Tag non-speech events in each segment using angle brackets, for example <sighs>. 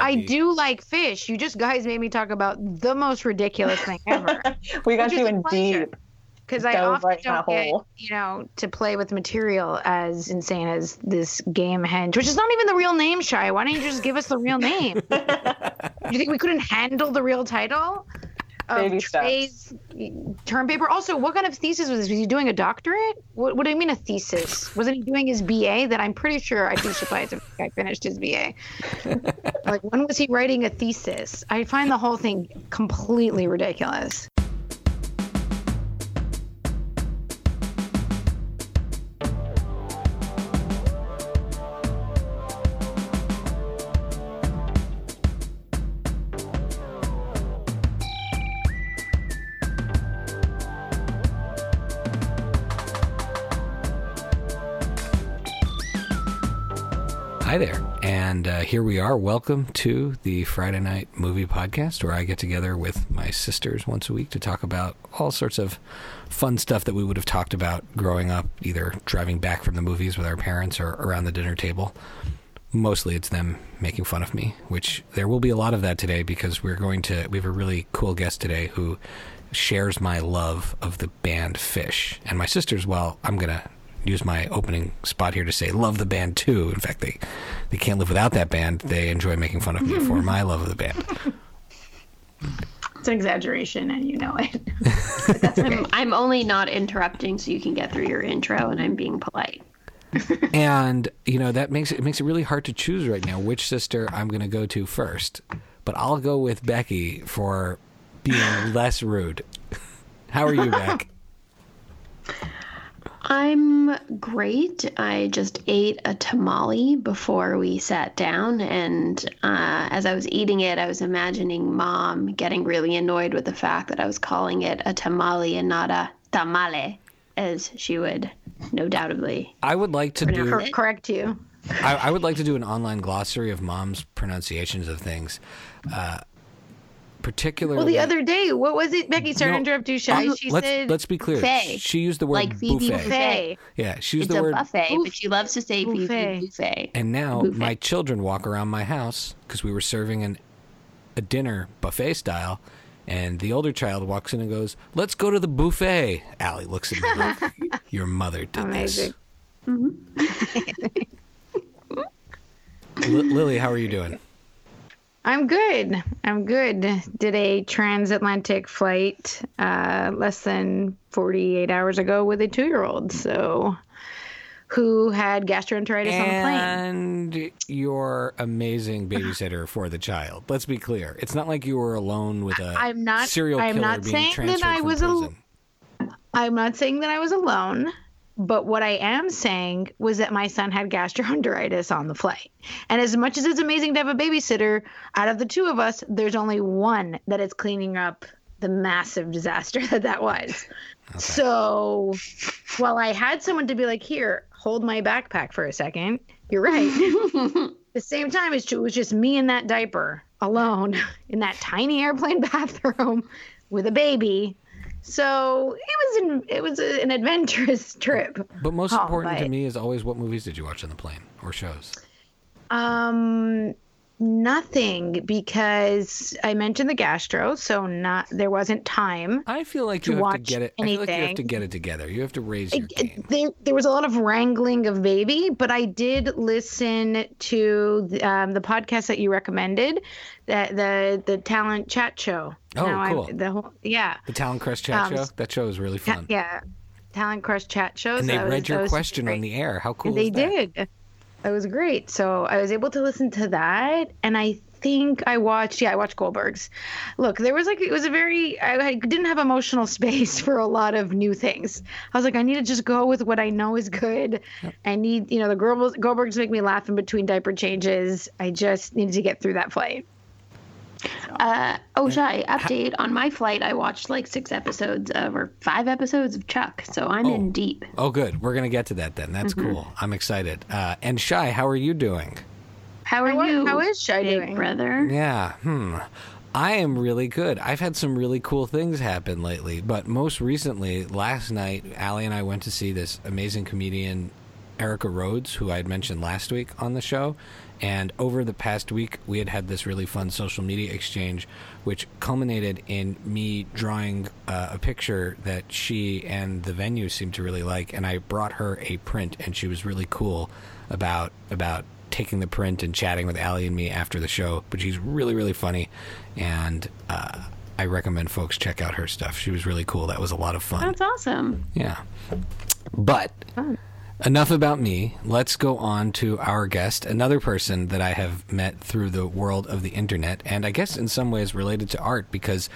I do like Phish. You just guys made me talk about the most ridiculous thing ever. <laughs> we got you in deep. Because I often right don't get, you know, to play with material as insane as this Gamehenge, which is not even the real name, Shai. Why don't you just give us the real name? <laughs> you think we couldn't handle the real title? Baby Trey's term paper. Also, what kind of thesis was this? Was he doing a doctorate? What, what do you mean a thesis? Wasn't he doing his BA? That I'm pretty sure I'd be surprised if I finished his BA. <laughs> like, when was he writing a thesis? I find the whole thing completely ridiculous. And uh, here we are. Welcome to the Friday Night Movie Podcast, where I get together with my sisters once a week to talk about all sorts of fun stuff that we would have talked about growing up, either driving back from the movies with our parents or around the dinner table. Mostly it's them making fun of me, which there will be a lot of that today because we're going to, we have a really cool guest today who shares my love of the band Phish. And my sisters, well, I'm going to use my opening spot here to say love the band too. In fact, they they can't live without that band. They enjoy making fun of me for my love of the band. It's an exaggeration, and you know it. <laughs> I'm, I'm only not interrupting so you can get through your intro, and I'm being polite. <laughs> and you know that makes it, it makes it really hard to choose right now which sister I'm going to go to first. But I'll go with Becky for being less rude. How are you, Beck? <laughs> I'm great. I just ate a tamale before we sat down, and uh, as I was eating it, I was imagining mom getting really annoyed with the fact that I was calling it a tamale and not a tamale, as she would no doubtably. I would like to do correct you. I, I, would like to do an online glossary of mom's pronunciations of things. Uh, particularly. Well, the other day, what was it? Becky, sorry no, to interrupt you, Shai. She let's, said let's be clear. Buffet. She used the word like Phoebe buffet. buffet. Yeah, she used it's the word buffet, but she loves to say buffet. Phoebe buffet. And now buffet. my children walk around my house because we were serving an, a dinner buffet style. And the older child walks in and goes, "Let's go to the buffet." Allie looks at me like, <laughs> "Your mother did Amazing. this." Mm-hmm. L- Lily, how are you doing? I'm good. I'm good. Did a transatlantic flight uh, less than 48 hours ago with a two year old. So, who had gastroenteritis and on the plane. And your amazing babysitter for the child. Let's be clear. It's not like you were alone with a I'm not, serial killer I'm not being saying transferred that I was prison. Al- I'm not saying that I was alone. But what I am saying was that my son had gastroenteritis on the flight. And as much as it's amazing to have a babysitter, out of the two of us, there's only one that is cleaning up the massive disaster <laughs> that that was. Okay. So while I had someone to be like, here, hold my backpack for a second, you're right. <laughs> the same time, it was just me in that diaper alone <laughs> in that tiny airplane bathroom with a baby so it was an it was a, an adventurous <laughs> trip. But most important to me is always what movies did you watch on the plane or shows? Um, nothing because I mentioned the gastro, so not there wasn't time. I feel like you have to get it. Anything. I feel like you have to get it together. You have to raise your game. There, there was a lot of wrangling of baby, but I did listen to the, um, the podcast that you recommended, that the the talent chat show. Oh, now cool. I, the whole yeah. The Talent Crush chat um, show. That show is really fun. yeah. Talent Crush chat shows. And they read your question on the air. How cool! They did. It was great. So I was able to listen to that, and I think I watched. Yeah, I watched Goldberg's. Look, there was like it was a very. I, I didn't have emotional <laughs> space for a lot of new things. I was like, I need to just go with what I know is good. Yep. I need, you know, the Goldbergs make me laugh in between diaper changes. I just needed to get through that flight. Uh, oh, Shai update on my flight. I watched like six episodes of or five episodes of Chuck, so I'm oh. in deep. Oh, good. We're gonna get to that then. That's mm-hmm. cool. I'm excited. Uh, and Shai, how are you doing? How are you? How is Shai doing, brother? Yeah. Hmm. I am really good. I've had some really cool things happen lately, but most recently, last night, Allie and I went to see this amazing comedian, Erica Rhodes, who I had mentioned last week on the show, And over the past week, we had had this really fun social media exchange, which culminated in me drawing uh, a picture that she and the venue seemed to really like. And I brought her a print, and she was really cool about about taking the print and chatting with Allie and me after the show. But she's really, really funny, and uh, I recommend folks check out her stuff. She was really cool. That was a lot of fun. That's awesome. Yeah. But enough about me. Let's go on to our guest, another person that I have met through the world of the internet, and I guess in some ways related to art because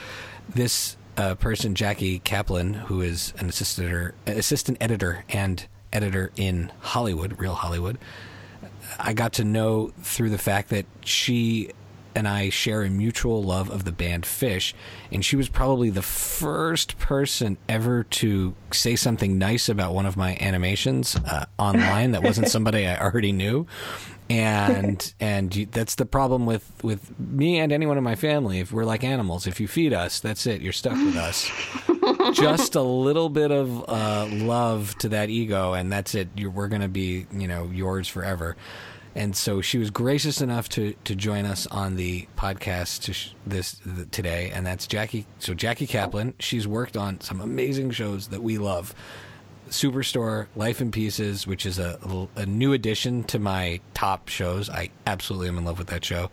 this uh, person, Jackie Kaplan, who is an assistant assistant editor and editor in Hollywood, real Hollywood, I got to know through the fact that she and I share a mutual love of the band Phish, and she was probably the first person ever to say something nice about one of my animations uh, online that wasn't <laughs> somebody I already knew. And and you, that's the problem with with me and anyone in my family. If we're like animals, if you feed us, that's it. You're stuck with us. <laughs> Just a little bit of uh, love to that ego, and that's it. You're, we're gonna be, you know, yours forever and so she was gracious enough to to join us on the podcast to sh- this the, today, and that's Jackie. So Jackie Kaplan, she's worked on some amazing shows that we love. Superstore, Life in Pieces, which is a, a new addition to my top shows. I absolutely am in love with that show.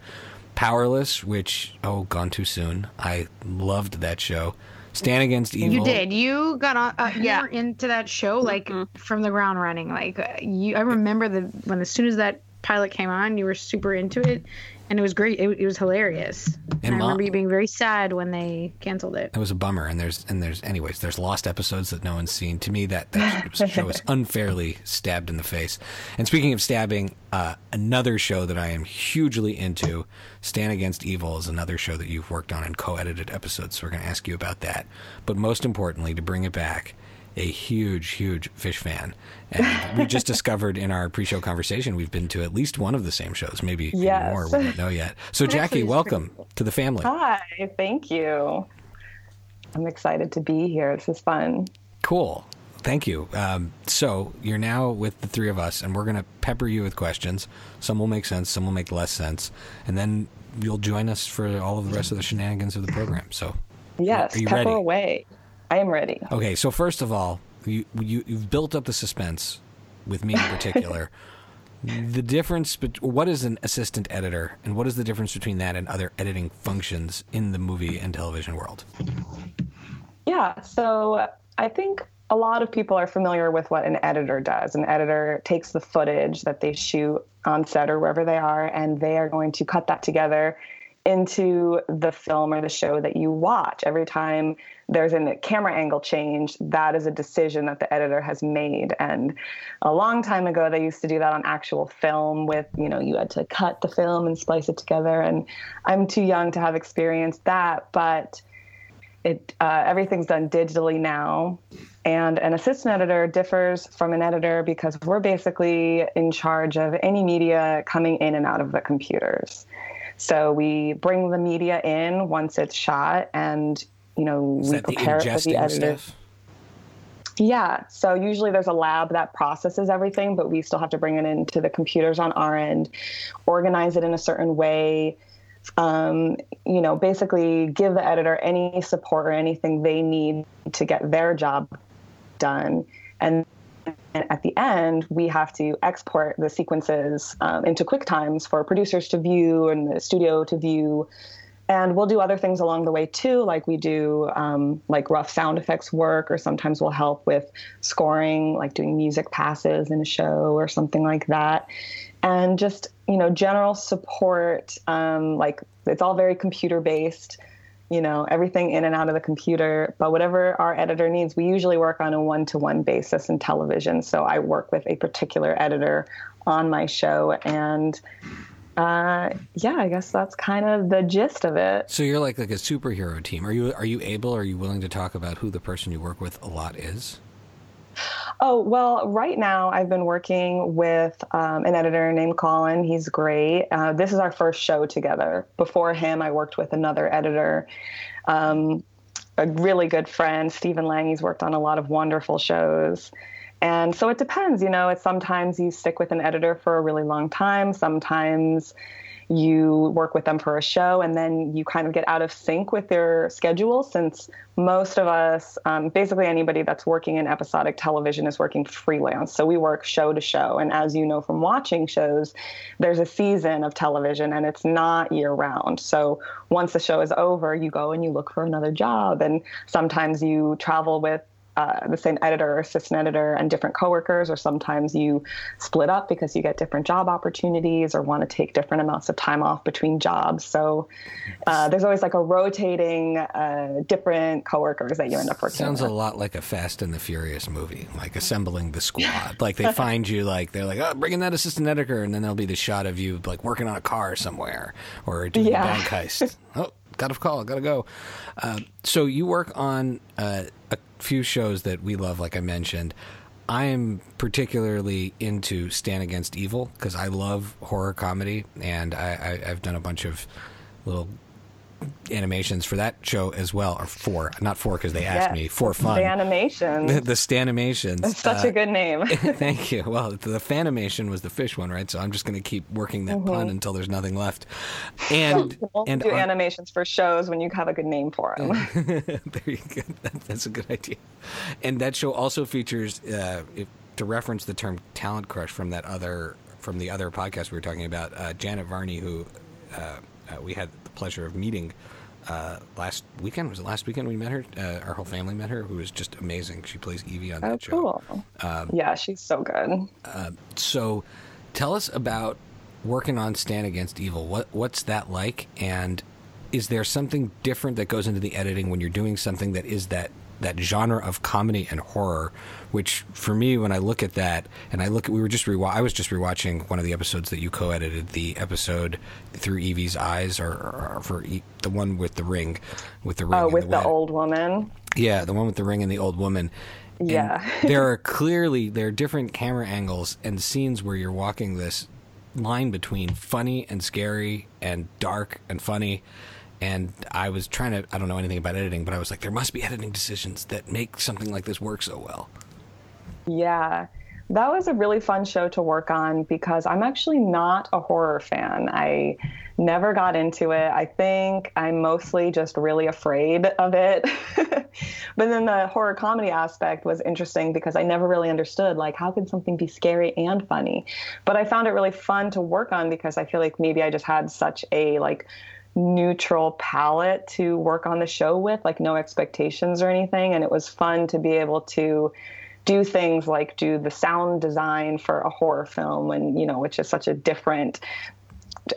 Powerless, which oh, gone too soon. I loved that show. Stan Against Evil. You did. You got on. Uh, you yeah. were into that show like mm-hmm. from the ground running. Like uh, you, I remember the when as soon as that pilot came on, you were super into it, and it was great. It, it was hilarious. And, I remember you being very sad when they canceled it. It was a bummer. And there's and there's anyways, there's lost episodes that no one's seen. To me, that that show is <laughs> unfairly stabbed in the face. And speaking of stabbing, uh, another show that I am hugely into, Stan Against Evil, is another show that you've worked on and co-edited episodes. So we're going to ask you about that. But most importantly, to bring it back a huge, huge Phish fan. And we just <laughs> discovered in our pre-show conversation we've been to at least one of the same shows, maybe, yes. more. We don't know yet. So, <laughs> Jackie, welcome to the family. Hi, thank you. I'm excited to be here. This is fun. Cool. Thank you. Um, so you're now with the three of us, and we're going to pepper you with questions. Some will make sense, some will make less sense, and then you'll join us for all of the rest of the shenanigans of the program. So, yes, are pepper ready? away. I am ready. Okay, so first of all, you, you you've built up the suspense with me in particular. <laughs> the difference, but what is an assistant editor, and what is the difference between that and other editing functions in the movie and television world? Yeah, so I think a lot of people are familiar with what an editor does. An editor takes the footage that they shoot on set or wherever they are, and they are going to cut that together into the film or the show that you watch. Every time there's a camera angle change, that is a decision that the editor has made. And a long time ago, they used to do that on actual film with, you know, you had to cut the film and splice it together. And I'm too young to have experienced that, but it uh, everything's done digitally now. And an assistant editor differs from an editor because we're basically in charge of any media coming in and out of the computers. So we bring the media in once it's shot, and you know Is we prepare it for the editor. Stuff? Yeah. So usually there's a lab that processes everything, but we still have to bring it into the computers on our end, organize it in a certain way. Um, you know, basically give the editor any support or anything they need to get their job done. And and at the end, we have to export the sequences um, into QuickTimes for producers to view and the studio to view. And we'll do other things along the way too, like we do um, like rough sound effects work, or sometimes we'll help with scoring, like doing music passes in a show or something like that. And just, you know, general support, um, like it's all very computer based you know, everything in and out of the computer. But whatever our editor needs, we usually work on a one to one basis in television. So I work with a particular editor on my show. And uh, yeah, I guess that's kind of the gist of it. So you're like like a superhero team. Are you are you able? Are you willing to talk about who the person you work with a lot is? Oh, well, right now I've been working with um, an editor named Colin. He's great. Uh, this is our first show together. Before him, I worked with another editor, um, a really good friend, Stephen Lang. He's worked on a lot of wonderful shows. And so it depends, you know, it's sometimes you stick with an editor for a really long time. Sometimes you work with them for a show and then you kind of get out of sync with their schedule since most of us um, basically anybody that's working in episodic television is working freelance so we work show to show and as you know from watching shows there's a season of television and it's not year round so once the show is over you go and you look for another job and sometimes you travel with uh, the same editor or assistant editor and different coworkers, or sometimes you split up because you get different job opportunities or want to take different amounts of time off between jobs. So uh, there's always like a rotating uh, different coworkers that you end up working. With. Sounds with. a lot like a Fast and the Furious movie, like assembling the squad. like they find you, like they're like, oh, bring in that assistant editor, and then there'll be the shot of you like working on a car somewhere or doing yeah. a bank heist. <laughs> oh, got a call, gotta go. Uh, so you work on uh, a few shows that we love, like I mentioned. I am particularly into Stan Against Evil because I love horror comedy, and I, I, I've done a bunch of little animations for that show as well, or four, not four because they asked yes, me for fun. The animations, the, <laughs> the Stanimations. That's such uh, a good name. <laughs> <laughs> thank you. Well, the Fanimation was the fish one, right? So I'm just going to keep working that mm-hmm. pun until there's nothing left. And we'll and do animations for shows when you have a good name for them. there you go. That, that's a good idea. And that show also features, uh, if, to reference the term talent crush from that other from the other podcast we were talking about, uh, Janet Varney, who. Uh, uh, we had pleasure of meeting uh, last weekend. Was it last weekend we met her? Uh, our whole family met her, who was just amazing. She plays Evie on oh, that show. Cool. Um, yeah, she's so good. Uh, so, tell us about working on Stan Against Evil. What what's that like? And is there something different that goes into the editing when you're doing something that is that that genre of comedy and horror, which for me, when I look at that, and I look at, we were just rewa- I was just rewatching one of the episodes that you co-edited, the episode through Evie's eyes, or, or for e- the one with the ring, with the ring. Oh, with the, the old woman. Yeah, the one with the ring and the old woman. And yeah. <laughs> there are clearly there are different camera angles and scenes where you're walking this line between funny and scary and dark and funny and I was trying to I don't know anything about editing, but I was like, there must be editing decisions that make something like this work so well. Yeah. That was a really fun show to work on because I'm actually not a horror fan. I never got into it. I think I'm mostly just really afraid of it. <laughs> but then the horror comedy aspect was interesting because I never really understood like how could something be scary and funny. But I found it really fun to work on because I feel like maybe I just had such a like neutral palette to work on the show with, like no expectations or anything. And it was fun to be able to do things like do the sound design for a horror film, and you know, which is such a different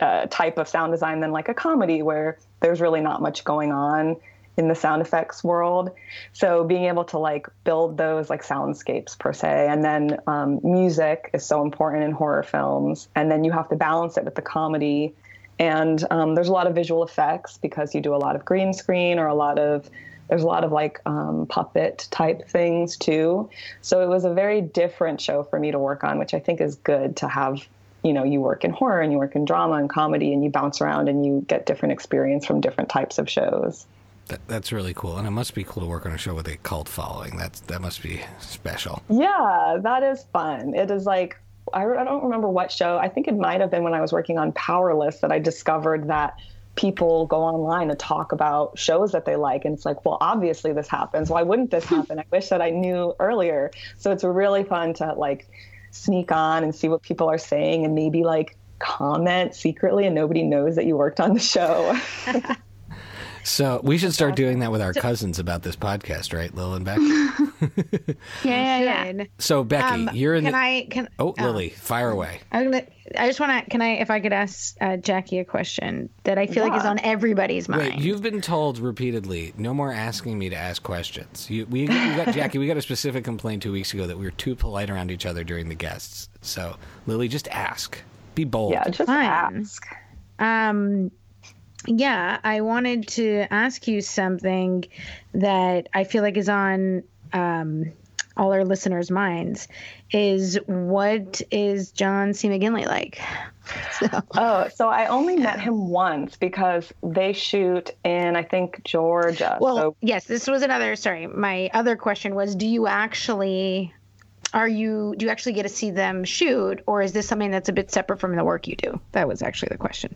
uh, type of sound design than like a comedy where there's really not much going on in the sound effects world. So being able to like build those like soundscapes per se, and then um, music is so important in horror films, and then you have to balance it with the comedy and um, there's a lot of visual effects because you do a lot of green screen or a lot of there's a lot of like um, puppet type things too. So it was a very different show for me to work on, which I think is good to have. You know, you work in horror and you work in drama and comedy, and you bounce around and you get different experience from different types of shows. That, that's really cool, and it must be cool to work on a show with a cult following. That's that must be special. Yeah, that is fun. It is like I, I don't remember what show. I think it might have been when I was working on Powerless that I discovered that people go online and talk about shows that they like. And it's like well obviously this happens. Why wouldn't this hmm. happen? I wish that i knew earlier. So it's really fun to like sneak on and see what people are saying and maybe like comment secretly and nobody knows that you worked on the show. <laughs> <laughs> So we should start doing that with our cousins about this podcast, right, Lil and Beck? <laughs> yeah, yeah, yeah. So Becky, um, you're in. Can the... I? Can oh, Lily, oh. fire away. I'm gonna. I just want to. Can I? If I could ask uh, Jackie a question that I feel yeah. like is on everybody's mind. Wait, you've been told repeatedly, no more asking me to ask questions. You, we, we got <laughs> Jackie. We got a specific complaint two weeks ago that we were too polite around each other during the guests. So Lily, just ask. Be bold. Yeah, just Fine. ask. Um, yeah, I wanted to ask you something that I feel like is on um, all our listeners' minds is what is John C. McGinley like? <laughs> So. Oh, so I only met him once because they shoot in, I think, Georgia. Well, so. yes, this was another. Sorry, my other question was do you actually are you do you actually get to see them shoot or is this something that's a bit separate from the work you do that was actually the question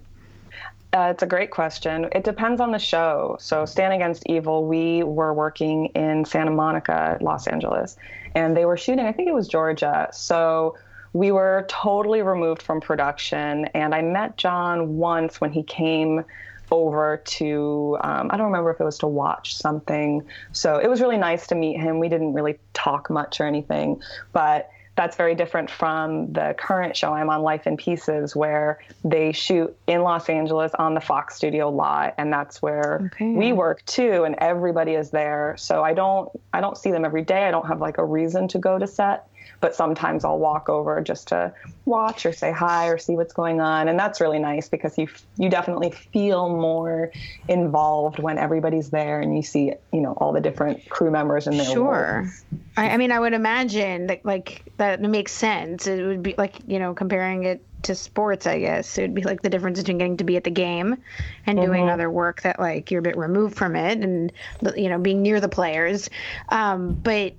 uh, it's a great question. It depends on the show. So, Stan Against Evil, we were working in Santa Monica, Los Angeles, and they were shooting, I think it was Georgia. So, we were totally removed from production. And I met John once when he came over to, um, I don't remember if it was to watch something. So, it was really nice to meet him. We didn't really talk much or anything, but that's very different from the current show I'm on Life in Pieces where they shoot in Los Angeles on the Fox studio lot and that's where okay. we work too and everybody is there. So I don't I don't see them every day. I don't have like a reason to go to set but sometimes I'll walk over just to watch or say hi or see what's going on, and that's really nice because you you definitely feel more involved when everybody's there and you see you know all the different crew members and their sure. I, I mean, I would imagine that like that makes sense. It would be like you know comparing it to sports, I guess. It would be like the difference between getting to be at the game and doing mm-hmm. other work that like you're a bit removed from it and you know being near the players. Um, but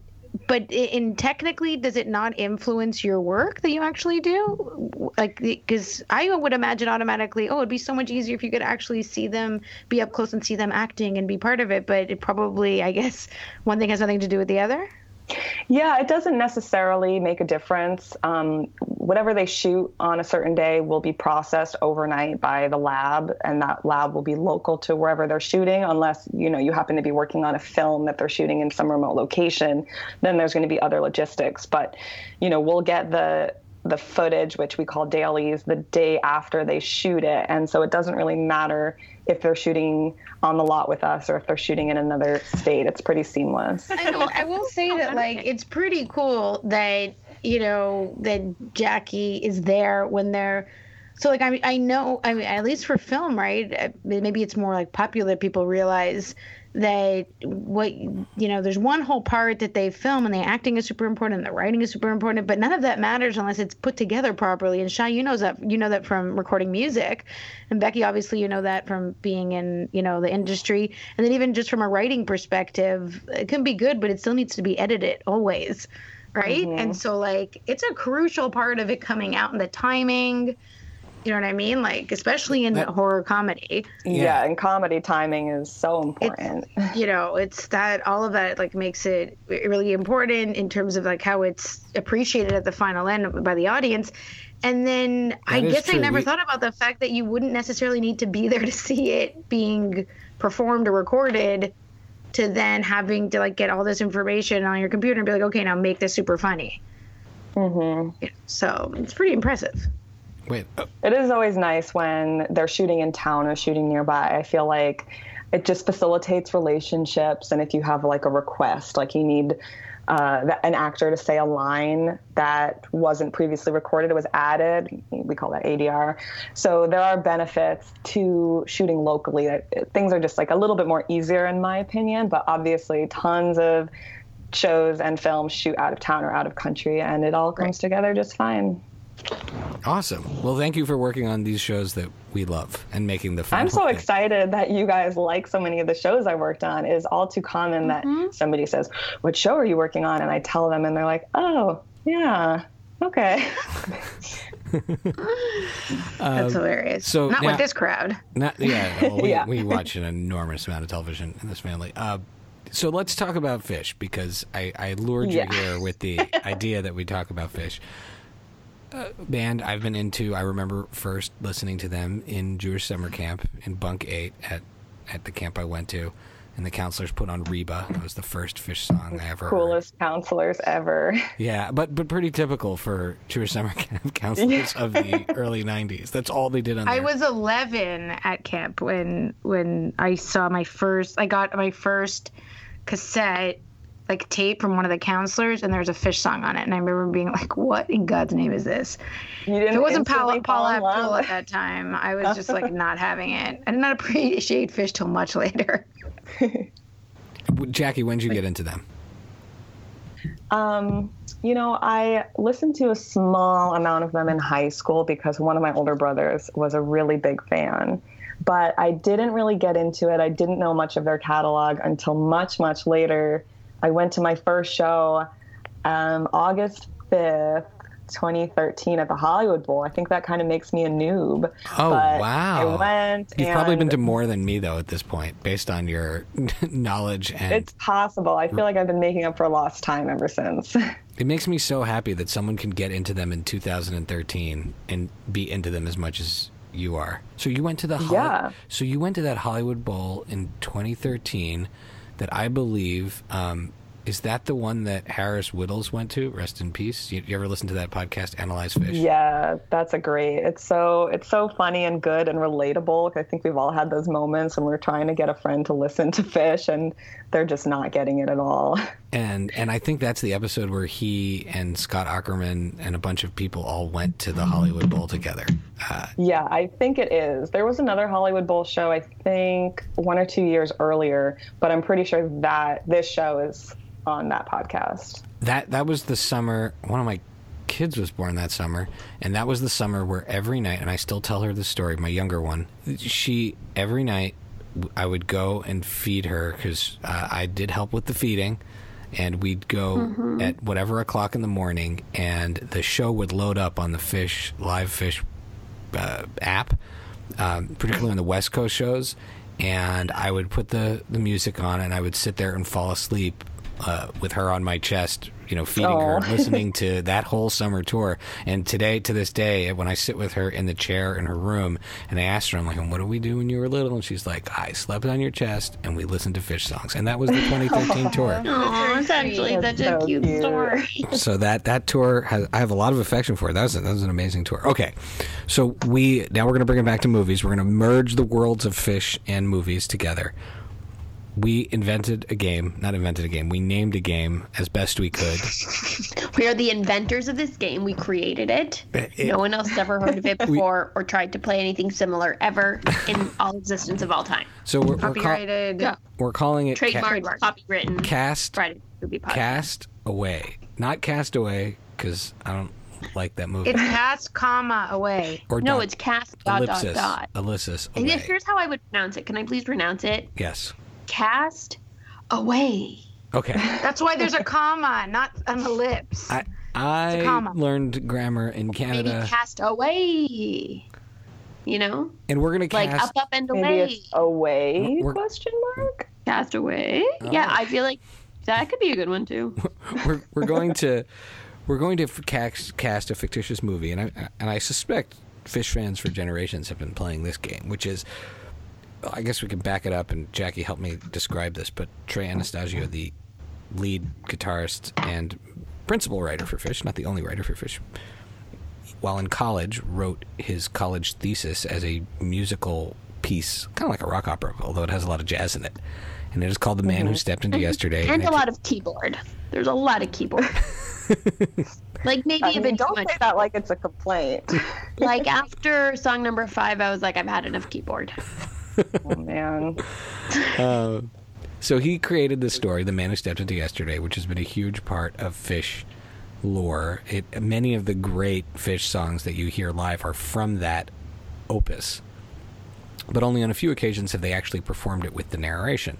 but in technically does it not influence your work that you actually do? Like because i would imagine automatically oh it'd be so much easier if you could actually see them be up close and see them acting and be part of it but it probably i guess one thing has nothing to do with the other yeah, it doesn't necessarily make a difference. Um, whatever they shoot on a certain day will be processed overnight by the lab, and that lab will be local to wherever they're shooting, unless you know you happen to be working on a film that they're shooting in some remote location. Then there's going to be other logistics, but you know we'll get the the footage, which we call dailies, the day after they shoot it. And so it doesn't really matter if they're shooting on the lot with us or if they're shooting in another state. It's pretty seamless. I, will, I will say that, <laughs> like, it's pretty cool that, you know, that Jackie is there when they're. So, like, I, I know, I mean, at least for film, right? Uh, maybe it's more like popular people realize that what you know there's one whole part that they film and the acting is super important and the writing is super important but none of that matters unless it's put together properly. And Shai you know that you know that from recording music. And Becky obviously you know that from being in you know the industry. And then even just from a writing perspective it can be good but it still needs to be edited always right? Mm-hmm. and so like it's a crucial part of it coming out and the timing you know what I mean? Like, especially in that, horror comedy. Yeah. yeah, and comedy timing is so important. It's, you know, it's that all of that like makes it really important in terms of like how it's appreciated at the final end by the audience. And then that I guess true. I never we, thought about the fact that you wouldn't necessarily need to be there to see it being performed or recorded to then having to like get all this information on your computer and be like, okay, now make this super funny. Mm-hmm. So it's pretty impressive. Wait. Oh. It is always nice when they're shooting in town or shooting nearby. I feel like it just facilitates relationships. And if you have like a request, like you need uh, an actor to say a line that wasn't previously recorded, it was added. We call that ADR. So there are benefits to shooting locally. Things are just like a little bit more easier, in my opinion. But obviously, tons of shows and films shoot out of town or out of country, and it all comes right. together just fine. Awesome. Well, thank you for working on these shows that we love and making the fun. I'm so excited that you guys like so many of the shows I worked on. It is all too common mm-hmm. that somebody says, "What show are you working on?" and I tell them, and they're like, "Oh, yeah, okay." <laughs> That's um, hilarious. So not now, with this crowd. Not yeah. Well, <laughs> we, yeah. we watch an enormous amount of television in this family. Uh, so let's talk about Phish because I, I lured you yeah. here with the <laughs> idea that we talk about Phish uh, band I've been into. I remember first listening to them in Jewish summer camp in Bunk Eight at at the camp I went to, and the counselors put on Reba. It was the first Phish song I ever. Coolest heard. counselors ever. <laughs> Yeah, but but pretty typical for Jewish summer <laughs> camp counselors of the <laughs> early '90s. That's all they did on. I was 11 at camp when when I saw my first. I got my first cassette like tape from one of the counselors, and there was a Phish song on it, and I remember being like, "What in God's name is this?" You didn't. If it wasn't Paula Paula Abdul at that time. I was just like <laughs> not having it. I did not appreciate Phish till much later. <laughs> Jackie, when did you get into them? Um, you know, I listened to a small amount of them in high school because one of my older brothers was a really big fan. But I didn't really get into it. I didn't know much of their catalog until much, much later I went to my first show Um, August 5th, 2013 at the Hollywood Bowl. I think that kind of makes me a noob. Oh but wow! I went. You've probably been to more than me though at this point, based on your <laughs> knowledge and. It's possible. I feel like I've been making up for lost time ever since. <laughs> It makes me so happy that someone can get into them in 2013 and be into them as much as you are. So you went to the Holly- Yeah. So you went to that Hollywood Bowl in 2013 that I believe um, is that the one that Harris Wittels went to? Rest in peace. You, you ever listen to that podcast, Analyze Phish? Yeah, that's a great. It's so it's so funny and good and relatable. I think we've all had those moments when we're trying to get a friend to listen to Phish and they're just not getting it at all. <laughs> And and I think that's the episode where he and Scott Aukerman and a bunch of people all went to the Hollywood Bowl together. Uh, Yeah, I think it is. There was another Hollywood Bowl show, I think one or two years earlier, but I'm pretty sure that this show is on that podcast. that that was the summer one of my kids was born that summer and that was the summer where every night and i still tell her the story my younger one she every night i would go and feed her because uh, i did help with the feeding and we'd go at whatever o'clock in the morning and the show would load up on the Phish live Phish uh, app, um, particularly on the West Coast shows, and I would put the the music on, and I would sit there and fall asleep uh, with her on my chest, you know, feeding her, Aw. <laughs> listening to that whole summer tour. And today, to this day, when I sit with her in the chair in her room, and I asked her, I'm like, "What did we do when you were little?" And she's like, "I slept on your chest, and we listened to Phish songs." And that was the <laughs> 2013 tour. Oh, it's actually That's such a so cute, cute. story. <laughs> so that that tour has I have a lot of affection for it. That was that was an amazing tour. Okay, so we now we're going to bring it back to movies. We're going to merge the worlds of Phish and movies together. We invented a game, not invented a game. We named a game as best we could. <laughs> We are the inventors of this game. We created it. It- no one else has ever heard of it <laughs> before or tried to play anything similar ever in all existence of all time. So we're we're, call, Copyrighted. Yeah. we're calling it ca- Trademark, copywritten, cast Friday cast away, not cast away because I don't like that movie. It's cast, comma, away. or No, dot- it's cast dot dot ellipsis, dot. ellipsis And away. here's how I would pronounce it. Can I please pronounce it? Yes. Cast away. Okay. <laughs> That's why there's a comma, not an ellipse. I I learned grammar in Canada. Maybe Canada, cast away. You know, and we're gonna like cast. up, up, and Maybe away. it's away We're- question mark. Cast away. Uh, yeah, Oh. I feel like that could be a good one too. <laughs> we're we're going to we're going to cast, cast a fictitious movie, and I and I suspect Phish fans for generations have been playing this game, which is. I guess we can back it up, and Jackie help me describe this. But Trey Anastasio, the lead guitarist and principal writer for Phish, not the only writer for Phish, while in college, wrote his college thesis as a musical piece, kind of like a rock opera, although it has a lot of jazz in it. And it is called "The Man Who mm-hmm. Stepped Into mm-hmm. Yesterday." and it- a lot of keyboard. There's a lot of keyboard. <laughs> like maybe I even mean, too don't much. say that like it's a complaint. Like <laughs> after song number five, I was like, I've had enough keyboard. Oh man. Uh, <laughs> so he created this story, "The Man Who Stepped Into Yesterday," which has been a huge part of Phish lore. It many of the great Phish songs that you hear live are from that opus, but only on a few occasions have they actually performed it with the narration.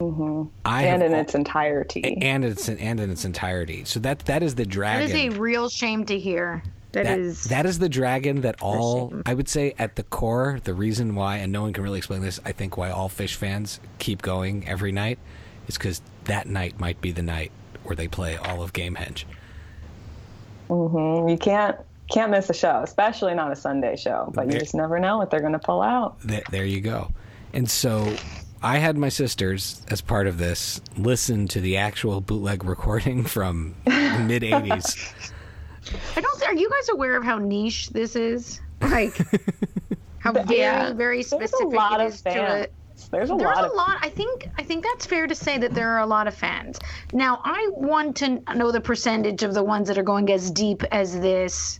I and in al- its entirety. and it's and in its entirety. So that that is the That dragon. is a real shame to hear. That, that is. that is the dragon that all. I would say at the core, the reason why, and no one can really explain this. I think why all Phish fans keep going every night is because that night might be the night where they play all of Gamehenge. hmm You can't can't miss a show, especially not a Sunday show. But you just never know what they're going to pull out. Th- there you go. And so I had my sisters, as part of this, listen to the actual bootleg <laughs> recording from mid '80s. <laughs> I don't. Are you guys aware of how niche this is? Like <laughs> how very, Yeah. very specific lot it of is to fans. it. There's a There's lot a of lot. I think. I think that's fair to say that there are a lot of fans. Now, I want to know the percentage of the ones that are going as deep as this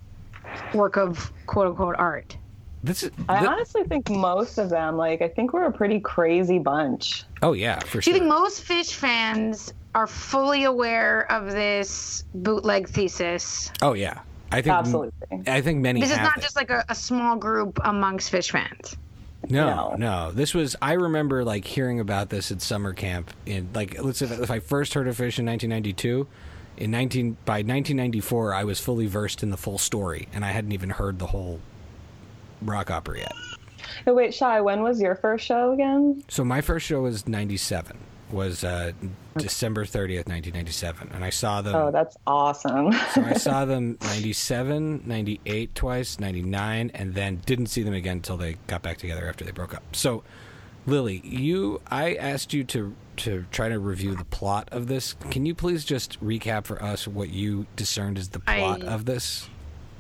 work of quote unquote art. This is, I thi- honestly think most of them, like, I think we're a pretty crazy bunch. oh yeah, for Do sure. Do you think most Phish fans are fully aware of this bootleg thesis? oh yeah, I think Absolutely. I think many. This is not it. just like a, a small group amongst Phish fans. No, No. no. This was I remember like hearing about this at summer camp in like let's say if I first heard of Phish in 1992, in 19 by 1994 I was fully versed in the full story and I hadn't even heard the whole rock opera yet. Oh, wait, Shai, when was your first show again? So my first show was 97 was uh, December 30th 1997 and I saw them Oh, that's awesome. <laughs> so I saw <laughs> them 97, 98 twice, 99 and then didn't see them again until they got back together after they broke up. So Lily, you I asked you to to try to review the plot of this. Can you please just recap for us what you discerned as the plot I- of this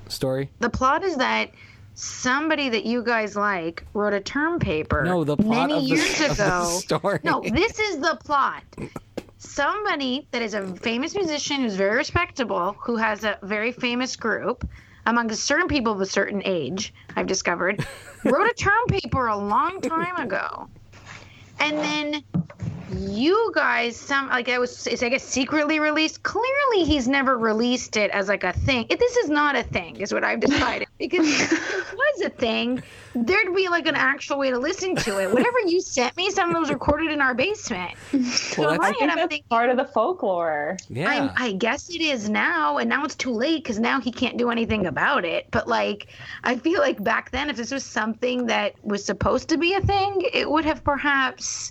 story? The plot is that somebody that you guys like wrote a term paper No, the plot many of the, years <laughs> the ago. story. No, this is the plot. Somebody that is a famous musician who's very respectable, who has a very famous group among certain people of a certain age, I've discovered, <laughs> wrote a term paper a long time ago. And then you guys some like it was it's I guess secretly released. Clearly he's never released it as like a thing. If this is not a thing, is what I've <laughs> decided. Because if it was a thing, there'd be like an actual way to listen to it. Whatever you sent me, some of those recorded in our basement. Well, in that's- my I think that's thinking, part of the folklore. yeah. I'm, I guess it is now, and now it's too late because now he can't do anything about it. But like, I feel like back then, if this was something that was supposed to be a thing, it would have perhaps,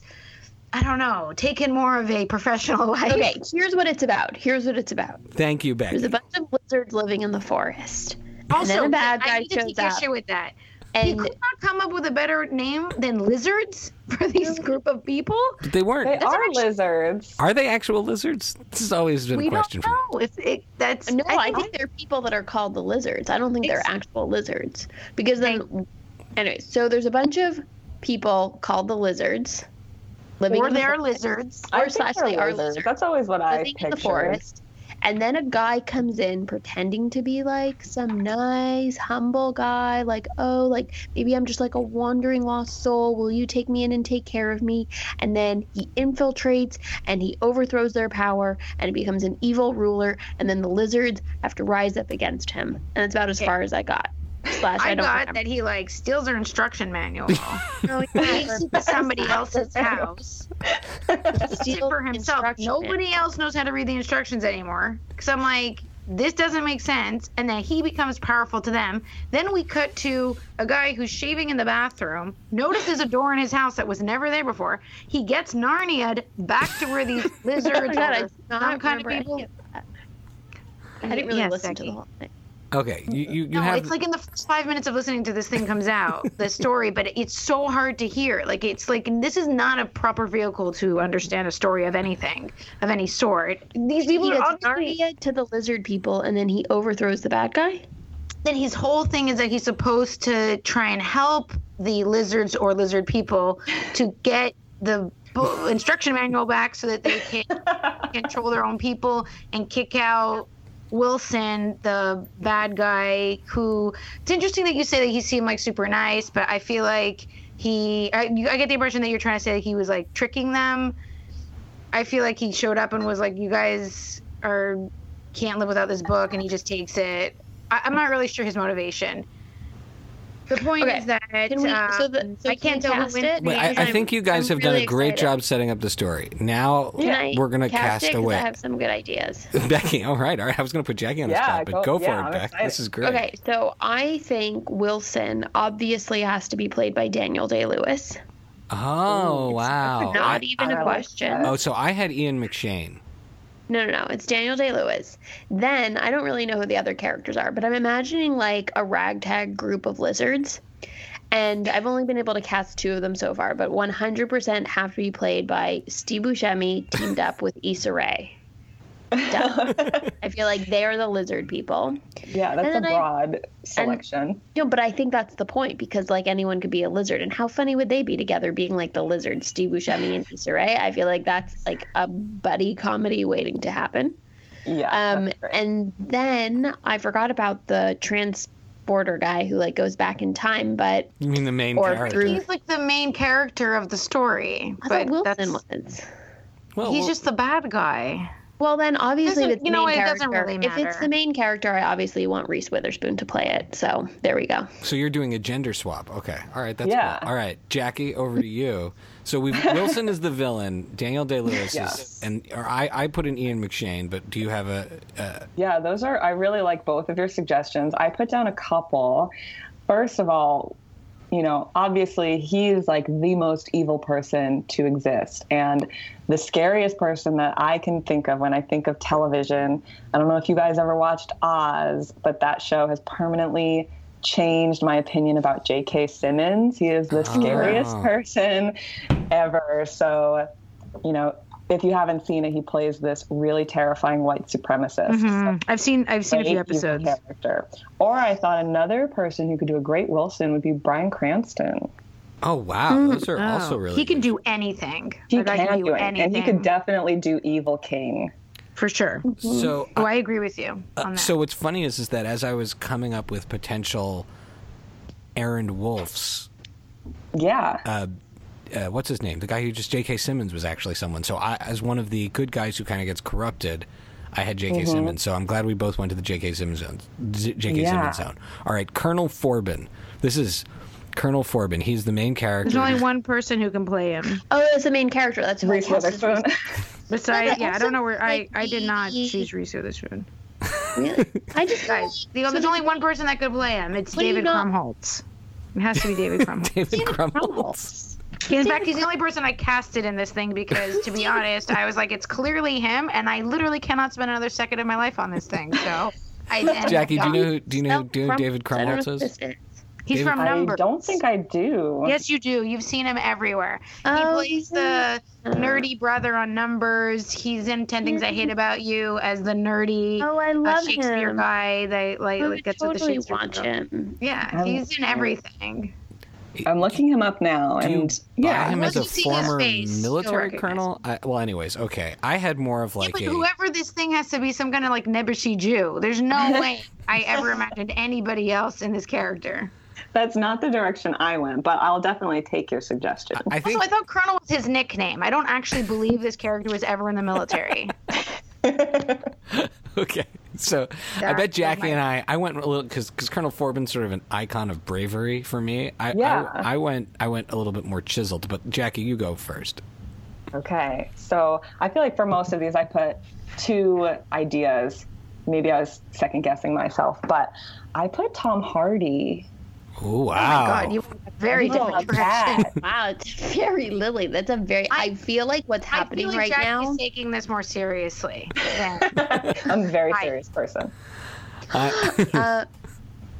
I don't know, taken more of a professional <laughs> life. Okay, here's what it's about. Here's what it's about. Thank you, Becky. There's a bunch of lizards living in the forest. Also, and then a bad I guy need to shows take up. issue with that. he And could not come up with a better name than lizards <laughs> for these group of people. But they weren't. They are actually- lizards. Are they actual lizards? This has always been We a question We don't know if it, that's. no, I think think they're people that are called the lizards. I don't think they're actual lizards. Because then, anyway, so there's a bunch of people called the lizards living or in the they're forest. lizards. Or think slash they're lizards. lizards. That's always what I living in the forest. And then a guy comes in pretending to be like some nice, humble guy, like, oh, like maybe I'm just like a wandering lost soul. Will you take me in and take care of me? And then he infiltrates and he overthrows their power and becomes an evil ruler. And then the lizards have to rise up against him. And that's about as far as I got. Slash, I, I don't got remember. that he like steals their instruction manual. <laughs> No, he takes it to somebody <laughs> else's house. Steals it for himself. instruction Nobody else knows how to read the instructions anymore. Because I'm like, this doesn't make sense. And then he becomes powerful to them. Then we cut to a guy who's shaving in the bathroom, notices a door in his house that was never there before. He gets Narnia'd back to where these <laughs> Oh lizards God, I not some kind of people. I didn't really Yes, listen to the whole thing. Okay, you you, you No, have it's like in the first five minutes of listening to this thing comes out, the <laughs> story, but it's so hard to hear. Like it's like this is not a proper vehicle to understand a story of anything of any sort. These people he are gets obviously. Narnia to the lizard people, and then he overthrows the bad guy. Then his whole thing is that he's supposed to try and help the lizards or lizard people to get the instruction manual back so that they can <laughs> control their own people and kick out Wilson, the bad guy. Who it's interesting that you say that he seemed like super nice, but I feel like he. I, I get the impression that you're trying to say that he was like tricking them. I feel like he showed up and was like, "You guys are can't live without this book," and he just takes it. I, I'm not really sure his motivation. The point Okay. is that Can we? uh, so the, so I can can't tell cast wins it. Wait, I, I think you guys I'm have done a great excited. job setting up the story. Now Can I we're gonna cast, cast, it 'Cause away. I have some good ideas. <laughs> Becky, all right, all right. I was gonna put Jackie on the Yeah, spot, but go- go, for yeah, it, I'm Beck. excited. This is great. Okay, so I think Wilson obviously has to be played by Daniel Day Lewis. Oh wow. Not I- even I a question. oh, so I had Ian McShane. No, no, no. It's Daniel Day Lewis. Then I don't really know who the other characters are, but I'm imagining like a ragtag group of lizards. And I've only been able to cast two of them so far, but 100% have to be played by Steve Buscemi teamed up with Issa Rae. Done. <laughs> I feel like they are the lizard people. yeah, that's a And then I- broad selection. No, but I think that's the point because like anyone could be a lizard, and how funny would they be together being like the lizard, Steve Buscemi and Issa Rae? I feel like that's like a buddy comedy waiting to happen. yeah. Um, and then I forgot about the transporter guy who like goes back in time, but You mean the main Or character? through- He's like the main character of the story, I but thought Wilson that's was. Well, he's well, just the bad guy. Well, then obviously, if it's you the know main it doesn't character, really if it's the main character, I obviously want Reese Witherspoon to play it. So there we go. So you're doing a gender swap. Okay. All right. That's Yeah. cool. All right. Jackie, over to you. So we've Wilson is the villain. Daniel Day Lewis Yes. is, and or I, I put in Ian McShane, but do you have a, a Yeah, those are, I really like both of your suggestions. I put down a couple. First of all, you know, obviously he's like the most evil person to exist. And the scariest person that I can think of when I think of television, I don't know if you guys ever watched Oz, but that show has permanently changed my opinion about J.K. Simmons. He is the ah. scariest Oh. person ever. So, you know, if you haven't seen it, he plays this really terrifying white supremacist. Mhm. I've seen I've seen a few Great evil episodes. Character. Or I thought another person who could do a great Wilson would be Bryan Cranston. Oh wow, those are Oh, also really he can good. do anything. He That guy can do anything, and he could definitely do Evil King. for sure. So Oh, I agree with you Uh, on that. so what's funny is is that as I was coming up with potential Errand Wolfe's Yeah, uh, uh, what's his name? The guy who just J.K. Simmons was actually someone. So I, as one of the good guys who kind of gets corrupted, I had J.K. Mm-hmm. Simmons. So I'm glad we both went to the J.K. Simmons zone. J.K. Yeah. Simmons zone. All right, Colonel Forbin. This is Colonel Forbin. He's the main character. There's only one person who can play him. Oh, that's the main character. That's who I Reese cast as Witherspoon. <laughs> Besides, yeah, I don't know where I like, I did not the- choose Reese Witherspoon. Really? I just <laughs> Guys, the, So there's only one person that could play him. It's What do you David not- Krumholtz. It has to be David <laughs> Krumholtz. David Krumholtz. Crumbles. In fact, he's the only person I casted in this thing because, to be <laughs> honest, I was like, it's clearly him, and I literally cannot spend another second of my life on this thing. So, <laughs> I and- Jackie, do you know who, do you know who, do you know David Crumbles. I don't know Krumholtz who is? this is. He's David- from Numbers. I don't think I do. Yes, you do. You've seen him everywhere. he Oh, plays he's the nerdy brother on Numbers. He's in Ten Things I Hate About You as the nerdy Oh, I uh, love Shakespeare him. guy. They like, I like would gets with the totally Shakespeare. watch him. Yeah, I'm- he's in everything. I'm looking him up now, Do you and buy yeah, him as Once a his former face, military colonel? I, well, anyways, okay. I had more of Yeah, like but a. whoever this thing has to be some kind of like Nebuchadnezzar Jew. There's no <laughs> way I ever imagined anybody else in this character. that's not the direction I went, but I'll definitely take your suggestion. I think Also, I thought Colonel was his nickname. I don't actually believe this character was ever in the military. <laughs> <laughs> Okay, so I bet Jackie and I, I went a little because because Colonel Forbin's sort of an icon of bravery for me. I, Yeah. I, I went I went a little bit more chiseled, but Jackie, you go first. Okay, so I feel like for most of these, I put two ideas. Maybe I was second guessing myself, but I put Tom Hardy. Oh wow! Oh my god, you went a very Oh, different direction. <laughs> Wow, it's very Lily. That's a very. I, feel like what's I happening feel like right Jackie's now. taking this more seriously. than- <laughs> I'm a very Right. serious person. I- <laughs> Uh,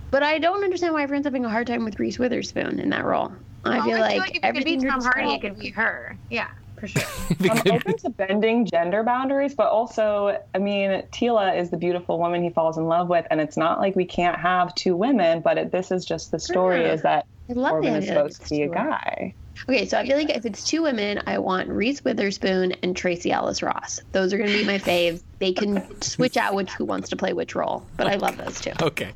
but I don't understand why everyone's having a hard time with Reese Witherspoon in that role. I Oh, feel like, if it could everything be Tom Hardy, it could be her. Yeah, for sure. I'm open to bending gender boundaries, but also, I mean, Tela is the beautiful woman he falls in love with, and it's not like we can't have two women, but it, this is just the story Yeah. is that I love Corbin is supposed to be a it's two women. guy. Okay, so I feel like if it's two women, I want Reese Witherspoon and Tracee Ellis Ross. Those are going to be my faves. They can switch out which who wants to play which role, but I love those two. okay,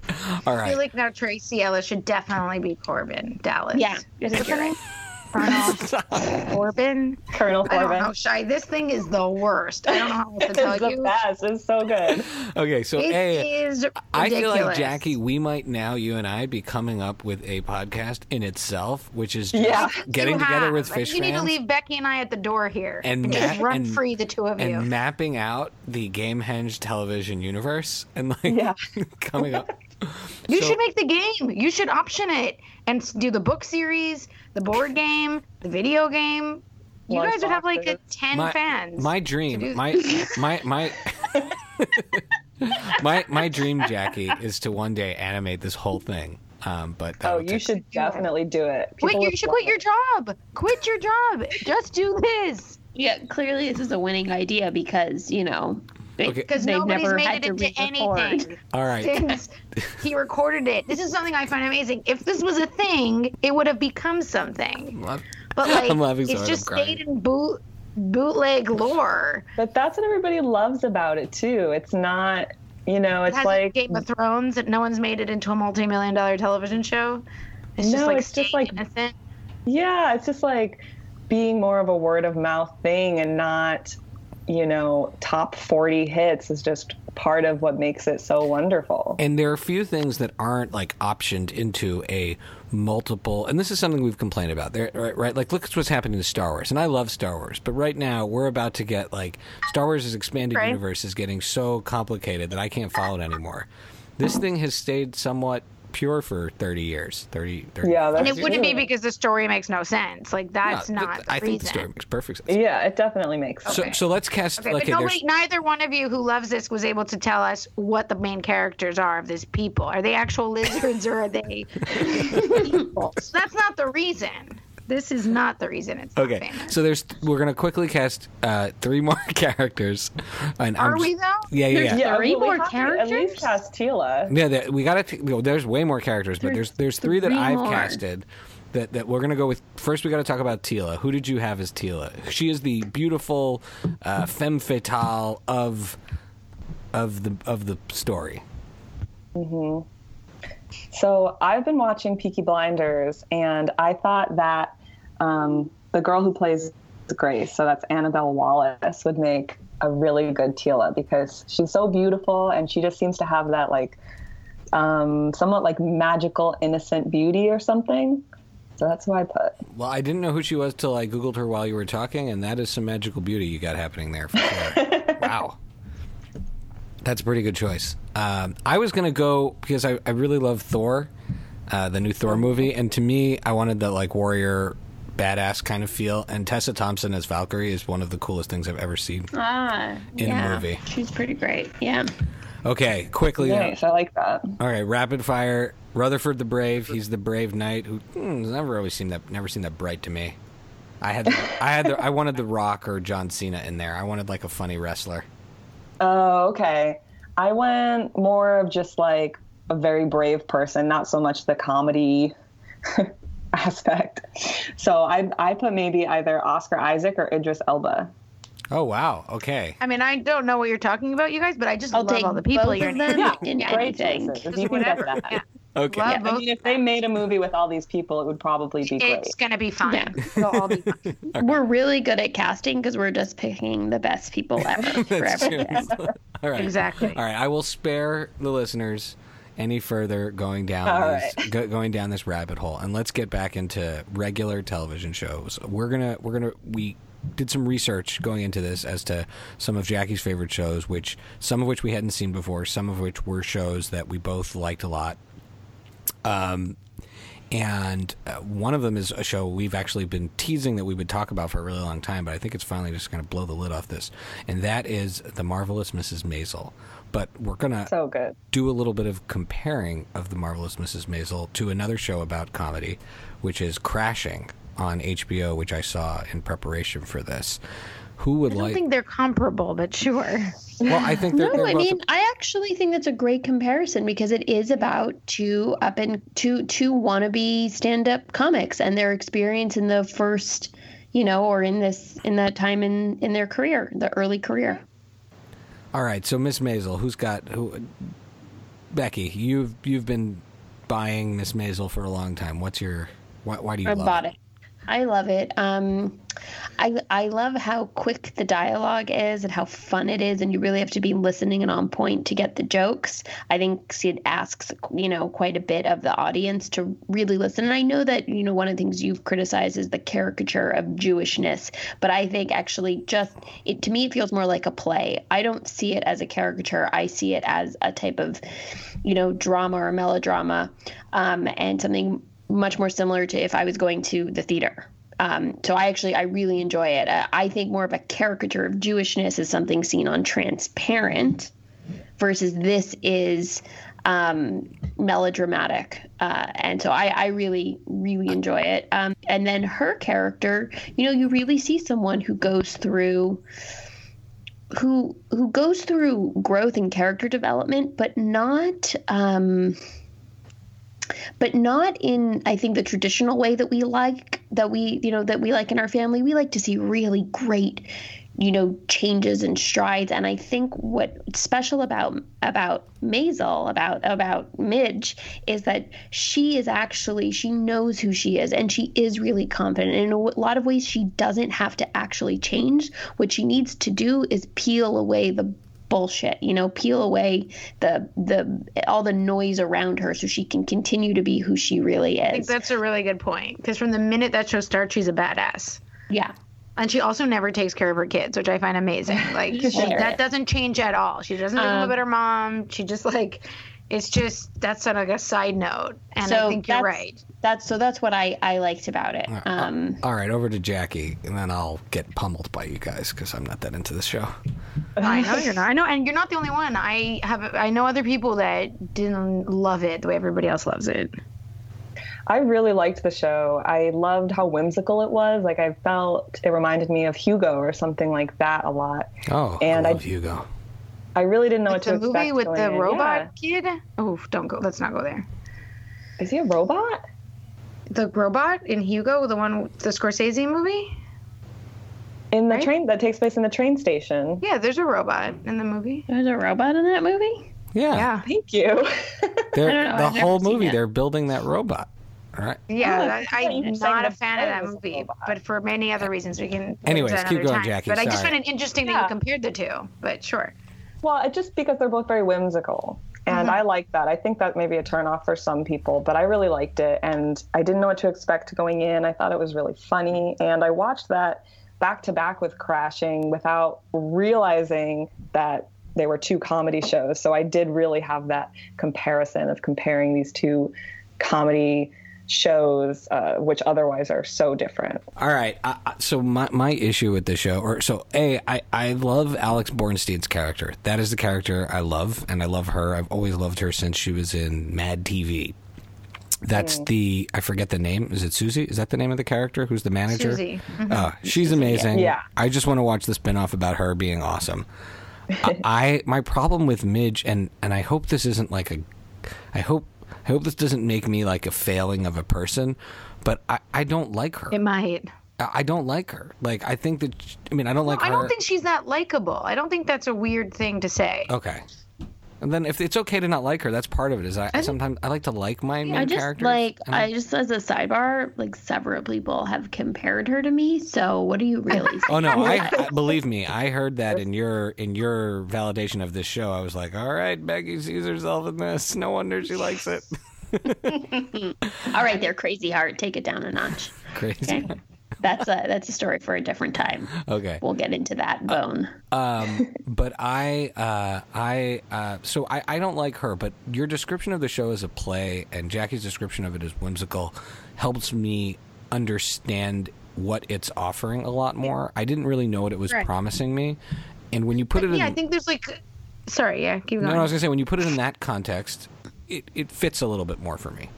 all right. I feel like now Tracy Ellis should definitely be Korben Dallas. Yeah, you're right. <laughs> Colonel <laughs> Corbin. Colonel I don't Corbin. know, Shai. This thing is the worst. I don't know how else to It's the best. It's so good. okay, so It a. is I feel like. Jackie, we might now, you and I, be coming up with a podcast in itself, which is just <laughs> Yeah. getting You together have. with I Phish think You need to leave Becky and I at the door here And just ma- run and- free, the two of you. and mapping out the Gamehenge television universe and like Yeah. <laughs> coming up. You So- should make the game. You should option it and do the book series, the board game, the video game. You Lunch guys would have like a ten my, fans. My dream, do my <laughs> my my <laughs> my my dream, Jackie, is to one day animate this whole thing. Um, but Oh, you take- should definitely do it. Quit, People you should love quit your job. Quit your job. Just do this. Yeah, clearly this is a winning idea because you know they, Okay. Because nobody's never made had it to into anything <laughs> All right. since he recorded it. This is something I find amazing. If this was a thing, it would have become something. But like, <laughs> I'm laughing so it's hard, just I'm stayed in boot bootleg lore. But that's what everybody loves about it too. It's not, you know, it's has like Game of Thrones that no one's made it into a multi-million dollar television show. It's just No, like it's just like- innocent. Yeah, it's just like being more of a word of mouth thing and not, you know, top 40 hits is just part of what makes it so wonderful. And there are a few things that aren't like optioned into a multiple, and this is something we've complained about. There, right, right? Like, look at what's happening to Star Wars, and I love Star Wars, but right now we're about to get like Star Wars' expanded Right. universe is getting so complicated that I can't follow it anymore. This thing has stayed somewhat pure for 30 years 30, 30 Yeah, And that's it wouldn't be because the story makes no sense. Like that's No, not th- the I think the story makes perfect sense. Yeah, it definitely makes sense. So, so let's cast. Okay, okay, but nobody, there's, neither one of you who loves this was able to tell us what the main characters are of this people. Are they actual lizards or are they <laughs> people? So that's not the reason. This is not the reason it's not okay, famous. so there's we're gonna quickly cast uh, three <laughs> more characters. And are I'm we though? Yeah, yeah, yeah. yeah, Three well, more characters. At least characters? cast Tela. Yeah, that, we got to. There's way more characters, but there's there's three that I've more. casted. That, that we're gonna go with first. We got to talk about Tela. Who did you have as Tela? She is the beautiful uh, femme fatale of of the of the story. So I've been watching Peaky Blinders, and I thought that um, the girl who plays Grace, so that's Annabelle Wallis, would make a really good Tela because she's so beautiful, and she just seems to have that like um, somewhat like magical, innocent beauty or something. So that's who I put. Well, I didn't know who she was till I googled her while you were talking, and that is some magical beauty you got happening there. For sure. <laughs> wow, that's a pretty good choice. Um, I was gonna go because I, I really love Thor, uh, the new Thor movie, and to me, I wanted the like warrior, badass kind of feel. And Tessa Thompson as Valkyrie is one of the coolest things I've ever seen. Ah, In a movie. She's pretty great. Yeah. Okay, quickly. Nice, I like that. All right, rapid fire. Rutherford the Brave. He's the brave knight who hmm, has never always seemed that never seemed that bright to me. I had I had the, I wanted the Rock or John Cena in there. I wanted like a funny wrestler. Oh, okay. I went more of just like a very brave person, not so much the comedy <laughs> aspect. So I I put maybe either Oscar Isaac or Idris Elba. Oh wow. Okay. I mean, I don't know what you're talking about, you guys, but I just I'll love take all the people you're of them naming. in Great anything. Just you can whatever. get that. Yeah. Okay. Love I mean, if they made a movie with all these people, it would probably be great. It's gonna be fine. <laughs> Yeah. They'll all be fine. <laughs> We're really good at casting because we're just picking the best people <laughs> ever for true. everything. All right. Exactly. All right. I will spare the listeners any further going down All this, right. go, going down this rabbit hole, and let's get back into regular television shows. We're gonna we're gonna we did some research going into this as to some of Jackie's favorite shows, which some of which we hadn't seen before, some of which were shows that we both liked a lot. Um, and uh, one of them is a show we've actually been teasing that we would talk about for a really long time, but I think it's finally just going to blow the lid off this, and that is the marvelous Mrs. Maisel. But we're gonna So good. do a little bit of comparing of the marvelous Mrs. Maisel to another show about comedy, which is Crashing on HBO, which I saw in preparation for this. Who would I don't like? think they're comparable, but sure. well, I think they're, No, they're I mean, I actually think that's a great comparison because it is about two up and two two wannabe stand-up comics and their experience in the first, you know, or in this in that time in in their career, the early career. All right, so Miss Maisel, who's got who? Becky, you've you've been buying Miss Maisel for a long time. What's your why, why do you I love bought it. I love it. Um, I I love how quick the dialogue is and how fun it is, and you really have to be listening and on point to get the jokes. I think it asks you know quite a bit of the audience to really listen. And I know that you know one of the things you've criticized is the caricature of Jewishness, but I think actually just it to me it feels more like a play. I don't see it as a caricature. I see it as a type of you know drama or melodrama, um, and something much more similar to if I was going to the theater. Um, so I actually I really enjoy it. Uh, I think more of a caricature of Jewishness is something seen on Transparent, versus this is um, melodramatic. Uh, and so I, I really really enjoy it. Um, and then her character, you know, you really see someone who goes through who who goes through growth and character development, but not. Um, but not in i think the traditional way that we like that we you know that we like in our family. We like to see really great you know changes and strides. And i think what's special about about Maisel about about Midge is that she is actually she knows who she is and she is really confident. And in a lot of ways she doesn't have to actually change. What she needs to do is peel away the bullshit you know peel away the the all the noise around her so she can continue to be who she really is I think that's a really good point because from the minute that show starts she's a badass yeah and she also never takes care of her kids, which I find amazing. Like <laughs> she, that doesn't change at all. She doesn't um, a better mom. She just like it's just that's like a side note, and so I think you're right. That's so that's what I I liked about it. Um, all right, over to Jackie, and then I'll get pummeled by you guys because I'm not that into the show. I know you're not. I know, and you're not the only one. I have I know other people that didn't love it the way everybody else loves it. I really liked the show. I loved how whimsical it was. Like I felt it reminded me of Hugo or something like that a lot. Oh, and I love I, Hugo. I really didn't know like what to expect. The movie with the in. robot yeah. kid. Oh, don't go. Let's not go there. Is he a robot? The robot in Hugo, the one, the Scorsese movie. In the right? train that takes place in the train station. Yeah, there's a robot in the movie. There's a robot in that movie. Yeah. Yeah. Thank you. <laughs> the whole movie, they're building that robot. Right. Yeah, oh, I, am not a fan of that movie, but for many other reasons we can. Anyways, keep going, time. Jackie. But sorry. I just found it interesting yeah. that you compared the two. But sure. Well, just because they're both very whimsical, and mm-hmm. I like that. I think that may be a turnoff for some people, but I really liked it, and I didn't know what to expect going in. I thought it was really funny, and I watched that back to back with Crashing without realizing that they were two comedy shows. So I did really have that comparison of comparing these two comedy shows uh, which otherwise are so different. All right. Uh, so my my issue with the show, or so a, I I love Alex Borstein's character. That is the character I love, and I love her. I've always loved her since she was in Mad TV. That's mm. the I forget the name. Is it Susie? Is that the name of the character? Who's the manager? Susie. Mm-hmm. Oh, she's amazing. Yeah. I just want to watch the spinoff about her being awesome. <laughs> I, I my problem with Midge, and and I hope this isn't like a. I hope I hope this doesn't make me like a failing of a person, but I, I don't like her. It might. I don't like her. Like I think that I mean I don't like her. I her. don't think she's that likable. I don't think that's a weird thing to say. Okay. And then if it's okay to not like her, that's part of it. Is I, I sometimes I like to like my main I just characters. like I just as a sidebar, like several people have compared her to me. So what do you really? oh no, I, <laughs> I, believe me. I heard that in your in your validation of this show. I was like, all right, Becky sees herself in this. No wonder she likes it. <laughs> <laughs> all right, there, crazy heart. Take it down a notch. Crazy. Okay? That's a that's a story for a different time. Okay, we'll get into that bone. Uh, um, <laughs> but I, uh, I, uh, so I, I don't like her. But your description of the show as a play and Jackie's description of it as whimsical helps me understand what it's offering a lot more. I didn't really know what it was right. promising me, and when you put it, in, yeah, I think there's like, sorry, yeah, keep going. No, I was gonna say when you put it in that context, it, it fits a little bit more for me.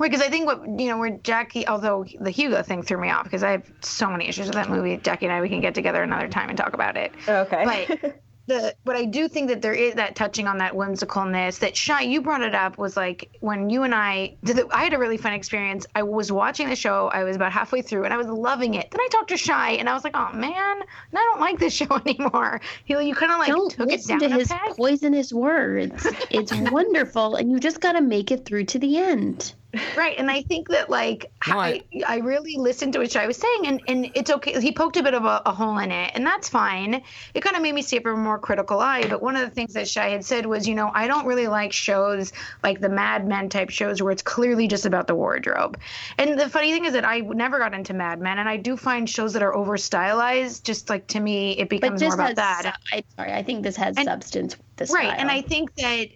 Right, because I think what you know, where Jackie, although the Hugo thing threw me off because I have so many issues with that movie. Jackie and I, we can get together another time and talk about it. Okay. But <laughs> the but I do think that there is that touching on that whimsicalness that Shai you brought it up was like when you and I did the, I had a really fun experience. I was watching the show, I was about halfway through and I was loving it. Then I talked to Shai and I was like, oh man, I don't like this <laughs> show anymore. You know, you kind of like don't took listen it down to his peg. poisonous words. It's <laughs> wonderful, and you just got to make it through to the end right and i think that like no, I, I, I really listened to what i was saying and and it's okay he poked a bit of a, a hole in it and that's fine. It kind of made me see it from a more critical eye but one of the things that Shai had said was you know i don't really like shows like the mad men type shows where it's clearly just about the wardrobe. And the funny thing is that i never got into mad men and i do find shows that are over stylized just like to me it becomes more about that. su- I, sorry i think this has and, substance this right and i think that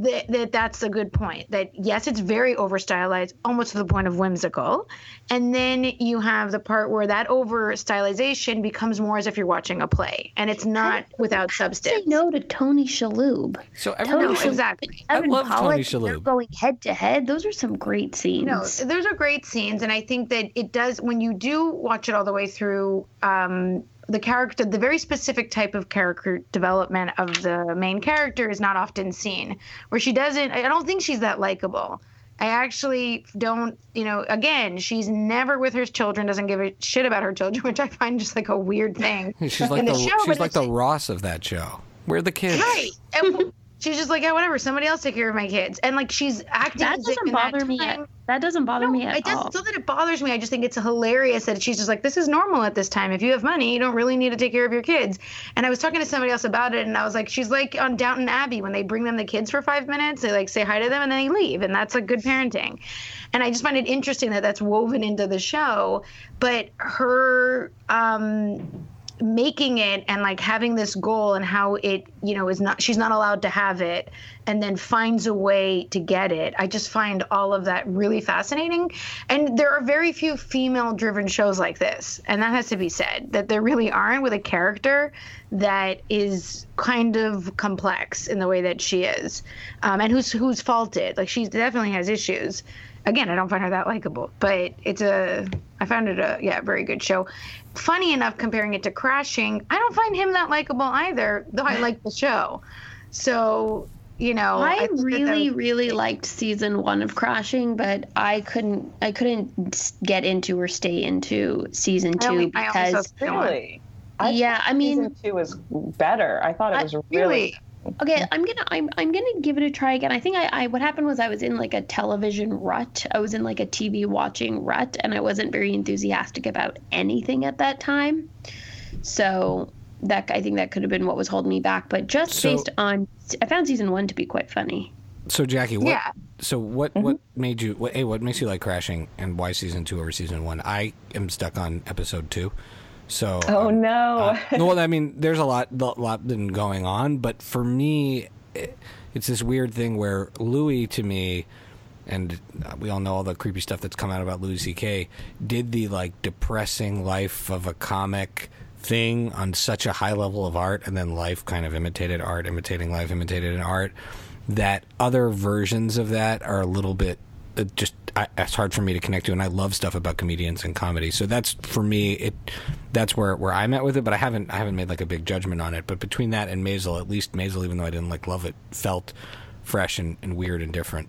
that, that that's a good point. That yes, it's very over stylized, almost to the point of whimsical, and then you have the part where that over stylization becomes more as if you're watching a play, and it's not without substance. Say no to Tony Shalhoub. So everyone, no, exactly. I love Tony Shalhoub. Going head to head, those are some great scenes. No, those are great scenes, and I think that it does when you do watch it all the way through. Um, the character, the very specific type of character development of the main character is not often seen. Where she doesn't, I don't think she's that likable. I actually don't, you know, again, she's never with her children, doesn't give a shit about her children, <laughs> which I find just like a weird thing. <laughs> She's like the, the show, she's like the Ross of that show. Where are the kids? Right. And she's just like, yeah, whatever. Somebody else take care of my kids. And like she's acting. That doesn't that bother me. At, that doesn't bother me at it all. It's not that it bothers me. I just think it's hilarious that she's just like, this is normal at this time. If you have money, you don't really need to take care of your kids. And I was talking to somebody else about it, and I was like, she's like on Downton Abbey when they bring them the kids for five minutes, they like say hi to them, and then they leave, and that's like good parenting. And I just find it interesting that that's woven into the show. But her um, making it and like having this goal and how it you know is not she's not allowed to have it and then finds a way to get it. I just find all of that really fascinating. And there are very few female driven shows like this. And that has to be said that there really aren't with a character that is kind of complex in the way that she is um, and who's who's faulted. Like she definitely has issues. Again i don't find her that likable but it's a i found it a yeah very good show funny enough comparing it to crashing i don't find him that likable either though i like the show so you know I, think that that really, was- really liked season one of Crashing, but I couldn't, I couldn't get into or stay into season two I only because, season one. Really? I yeah, I mean, season two was better. I thought it I- was really. really Okay, I'm gonna I'm I'm gonna give it a try again. I think I, I what happened was I was in like a television rut. I was in like a TV watching rut, and I wasn't very enthusiastic about anything at that time. So that I think that could have been what was holding me back. But just So- based on, I found season one to be quite funny. So Jackie, what? Yeah. So what? Mm-hmm. What made you? What, hey, what makes you like Crashing, and why season two over season one? I am stuck on episode two. So. Oh um, no! uh, <laughs> well, I mean, there's a lot, a lot been going on, but for me, it, it's this weird thing where Louis, to me, and we all know all the creepy stuff that's come out about Louis C.K. did the like depressing life of a comic thing on such a high level of art, and then life kind of imitated art, imitating life, imitated an art. That other versions of that are a little bit uh, just I, it's hard for me to connect to, and I love stuff about comedians and comedy. So that's for me. It that's where where I'm at with it. But I haven't I haven't made like a big judgment on it. But between that and Maisel, at least Maisel, even though I didn't like love it, felt fresh and, and weird and different.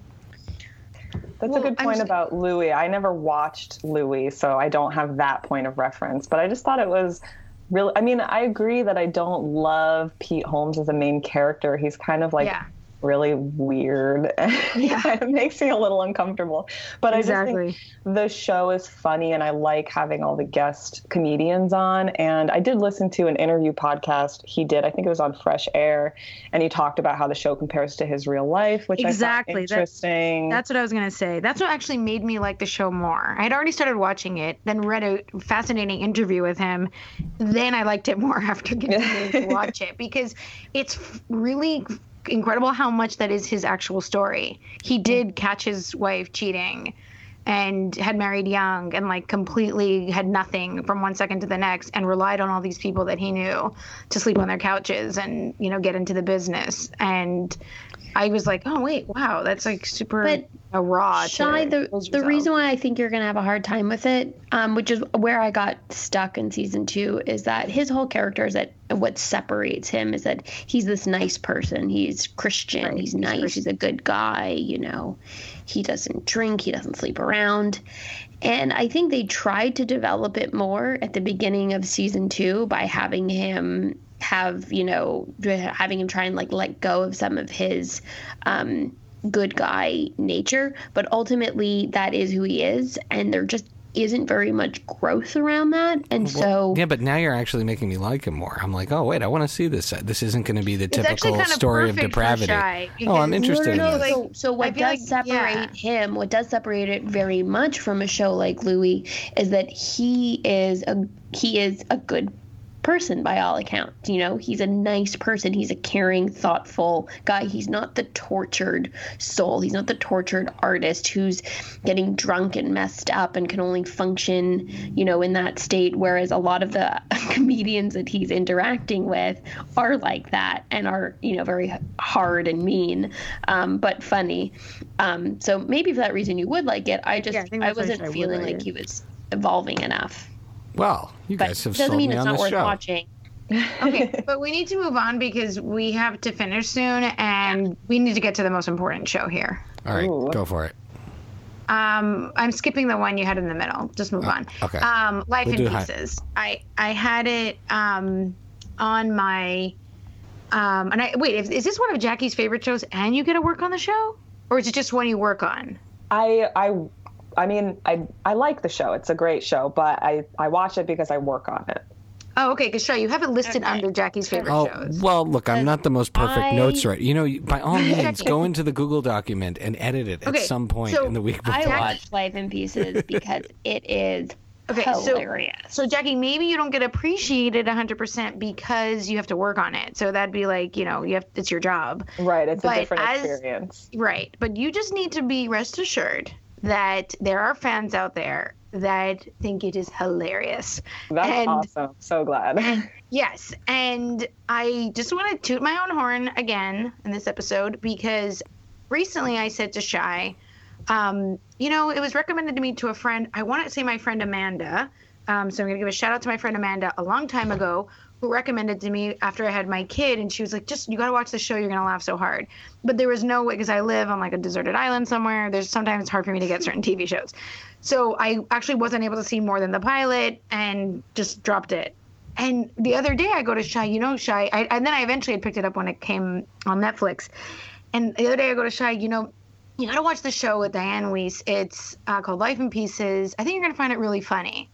That's Well, a good point s- about Louis. I never watched Louis, so I don't have that point of reference. But I just thought it was really. I mean, I agree that I don't love Pete Holmes as a main character. He's kind of like Yeah. Really weird. <laughs> Yeah. it makes me a little uncomfortable. But I just think the show is funny, and I like having all the guest comedians on. And I did listen to an interview podcast he did. I think it was on Fresh Air, and he talked about how the show compares to his real life, which Exactly. I That's- interesting. That's what I was going to say. That's what actually made me like the show more. I had already started watching it, then read a fascinating interview with him. Then I liked it more <laughs> after continuing to <laughs> watch it because it's really incredible how much that is his actual story. He mm. did catch his wife cheating and had married young and like completely had nothing from one second to the next and relied on all these people that he knew to sleep on their couches and you know get into the business and I was like, oh wait, wow, that's like super But uh, raw. Shai, the the reason why I think you're gonna have a hard time with it, um, which is where I got stuck in season two, is that his whole character is that what separates him is that he's this nice person. He's Christian. Right, He's he's nice. Christian. He's a good guy. You know, he doesn't drink. He doesn't sleep around. And I think they tried to develop it more at the beginning of season two by having him have you know having him try and like let go of some of his um good guy nature, but ultimately that is who he is, and there just isn't very much growth around that. And so, Yeah, but now you're actually making me like him more. I'm like, oh wait, I want to see this. Uh, this isn't going to be the typical kind of story of depravity. Oh, I'm interested no, no, in no. this. So, so what does like- separate yeah. him, what does separate it very much from a show like Louis, is that he is a he is a good person by all accounts. You know, he's a nice person. He's a caring, thoughtful guy. He's not the tortured soul. He's not the tortured artist who's getting drunk and messed up and can only function, you know, in that state. Whereas a lot of the <laughs> comedians that he's interacting with are like that and are, you know, very hard and mean, um, but funny. Um, so maybe for that reason you would like it. I just Yeah, I I, wasn't feeling like like he was evolving enough. Well, you But guys have doesn't sold mean me it's on not this worth show. watching. <laughs> okay, but we need to move on because we have to finish soon, and we need to get to the most important show here. All right, Ooh. go for it. Um, I'm skipping the one you had in the middle. Just move on. okay. Um, Life We'll in do hi- Pieces. I I had it um on my um and I wait. Is, is this one of Jackie's favorite shows? And you get to work on the show, or is it just one you work on? I I I mean I I like the show. It's a great show, but I I watch it because I work on it. Oh, okay. Because sure, you have it listed Okay. under Jackie's favorite Oh shows. well, look, I'm not the most perfect I- notes right. You know, by all <laughs> means, go into the Google document and edit it at Okay, some point so in the week before. I watch Life in Pieces <laughs> because it is Okay, so- hilarious. So Jackie, maybe you don't get appreciated 100% because you have to work on it. So that'd be like, you know, you have it's your job. Right. It's But a different as- experience. Right. But you just need to be rest assured that there are fans out there that think it is hilarious. That's and- awesome. So glad. <laughs> Yes, and I just want to toot my own horn again in this episode because recently I said to Shai, um, you know, it was recommended to me to a friend. I want to say my friend Amanda. Um, so I'm going to give a shout out to my friend Amanda a long time ago who recommended to me after I had my kid. And she was like, just, you got to watch the show. You're to laugh so hard. But there was no way because I live on like a deserted island somewhere. There's sometimes it's hard for me to get certain TV shows. So I actually wasn't able to see more than the pilot and just dropped it. And the other day I go to Shai, you know, Shai, I, and then I eventually had picked it up when it came on Netflix. And the other day I go to Shai, you know, you got to watch the show with Dianne Wiest. It's uh, called Life in Pieces. I think you're going to find it really funny.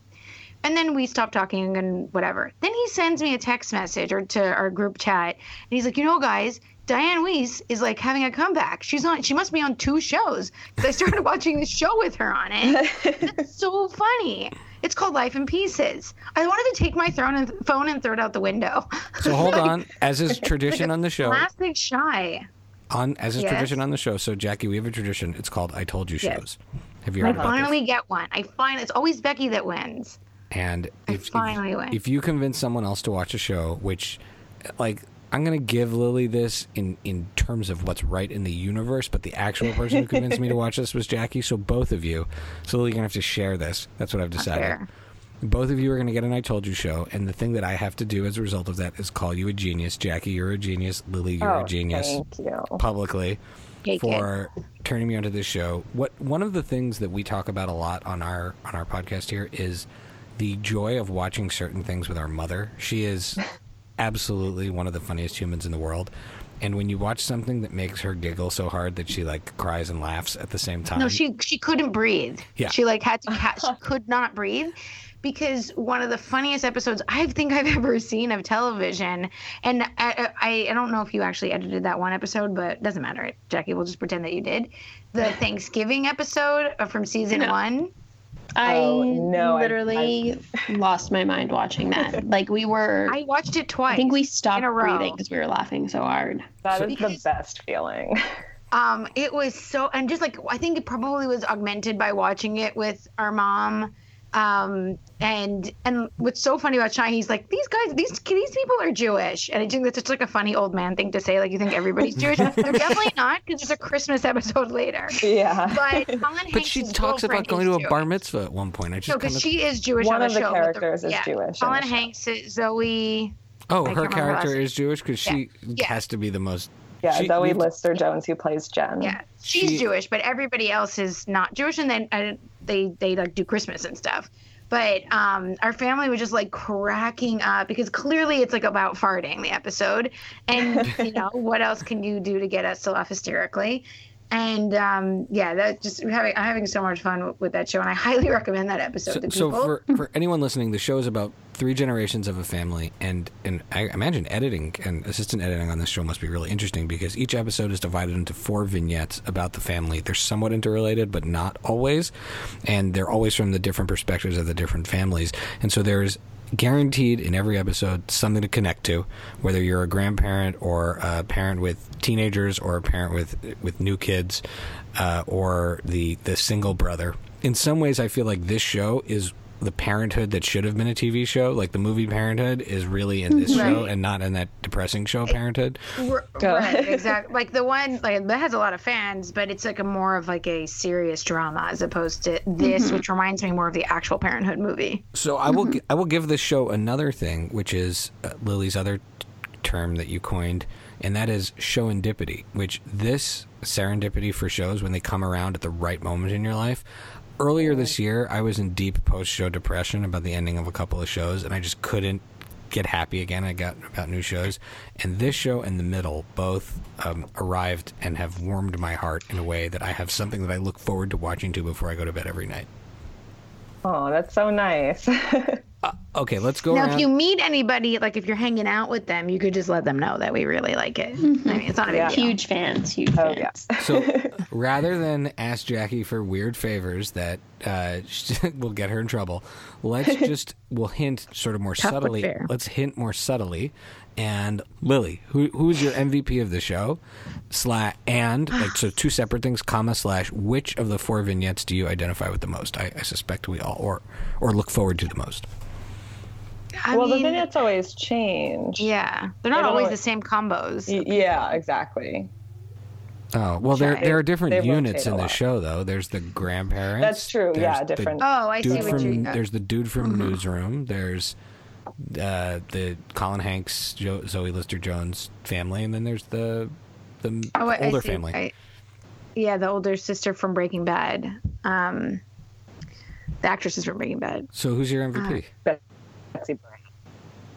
And then we stopped talking and whatever. Then he sends me a text message or to our group chat, and he's like, you know, guys, Dianne Wiest is like having a comeback. She's on. She must be on two shows because I started <laughs> watching the show with her on it. It's so funny. It's called Life in Pieces. I wanted to take my throne and phone and throw it out the window. <laughs> So hold on, as is tradition on the show, Classic Shai. on as is Yes. tradition on the show. So Jackie, we have a tradition. It's called "I Told You" Yes. shows. Have you I heard about this? finally get one. I find it's always Becky that wins. And if, if, finally win. if you convince someone else to watch a show, which, like, I'm gonna give Lily this in in terms of what's right in the universe, but the actual person who convinced me to <laughs> watch this was Jackie. So both of you, so Lily, you're gonna have to share this. That's what I've oh, decided. Both of you are going to get an "I Told You" show, and the thing that I have to do as a result of that is call you a genius. Jackie, you're a genius. Lily, you're oh, a genius Thank you. publicly Take it. for turning me onto this show. What one of the things that we talk about a lot on our on our podcast here is the joy of watching certain things with our mother. She is <laughs> absolutely one of the funniest humans in the world. And when you watch something that makes her giggle so hard that she like cries and laughs at the same time, No, she she couldn't breathe. Yeah. She like had to ca- she <laughs> could not breathe because one of the funniest episodes I think I've <laughs> ever seen of television, and I, I I don't know if you actually edited that one episode, but it doesn't matter, Jackie. We'll just pretend that you did. The Thanksgiving episode uh, from season No. one. I Oh, no, I- literally lost my mind watching that. <laughs> Like we were, I watched it twice. I think we stopped in breathing because we were laughing so hard. That So- is the best feeling. <laughs> Um, it was so, and just like I think it probably was augmented by watching it with our mom. Um, and and what's so funny about Shine, he's like, these guys, these these people are Jewish, and I think that's just like a funny old man thing to say. Like you think everybody's <laughs> Jewish, they're definitely not because there's a Christmas episode later. Yeah. But Colin <laughs> but she talks about going to a bar mitzvah at one point. I just kind because of she is Jewish One on of the the show. but characters is yeah. Jewish in Colin. Hanks, is Zoe. oh, I her can't remember her character is Jewish because she Yeah. has to be the most. Yeah, she- Zoe Lister Jones, who plays Jen. Yeah, she's She- Jewish, but everybody else is not Jewish, and then uh, they they like do Christmas and stuff. But um, our family was just like cracking up because clearly it's like about farting the episode, and you <laughs> know what else can you do to get us to laugh hysterically? And um, yeah, that just having I'm having so much fun with that show, and I highly <laughs> recommend that episode So, to so for, <laughs> for anyone listening, the show is about three generations of a family, and and I imagine editing and assistant editing on this show must be really interesting because each episode is divided into four vignettes about the family. They're somewhat interrelated, but not always, and they're always from the different perspectives of the different families. And so there's guaranteed in every episode something to connect to, whether you're a grandparent or a parent with teenagers or a parent with with new kids, uh, or the the single brother. In some ways, I feel like this show is the parenthood that should have been a TV show. Like the movie Parenthood is really in this show and not in that depressing show Parenthood. Right, exactly. Like the one like that has a lot of fans, but it's like a more of like a serious drama as opposed to this, which reminds me more of the actual Parenthood movie. So I will gi- I will give this show another thing, which is uh, Lily's other term that you coined, and that is showendipity, which this serendipity for shows when they come around at the right moment in your life. Earlier this year, I was in deep post show depression about the ending of a couple of shows, and I just couldn't get happy again. I got about new shows, and this show and the middle both um, arrived and have warmed my heart in a way that I have something that I look forward to watching to before I go to bed every night. Oh, that's so nice. <laughs> Uh, okay, let's go. Now, around. if you meet anybody, like if you're hanging out with them, you could just let them know that we really like it. I mean, it's not a big Yeah. deal. Huge fans, huge Oh, fans. yeah. So <laughs> rather than ask Jackie for weird favors that uh, <laughs> will get her in trouble, let's just we'll hint sort of more Tough subtly. Let's hint more subtly. And Lily, who who's your MVP of the show? Slash and like so <sighs> two separate things, comma slash. Which of the four vignettes do you identify with the most? I, I suspect we all or or look forward to the most. I well, the vignettes always change. Yeah, they're not don't always the same combos. Y- Yeah, exactly. Oh well, there there are different They units in the show though. There's the grandparents. That's true. there's Yeah, the different. Oh, I see what from you. there's the dude from Mm-hmm. <clears throat> Newsroom. There's uh, the Colin Hanks, jo- Zoe Lister Jones family, and then there's the the Oh, older family. I- yeah, the older sister from Breaking Bad. Um, the actress is from Breaking Bad. so who's your MVP? Betsy Brandt.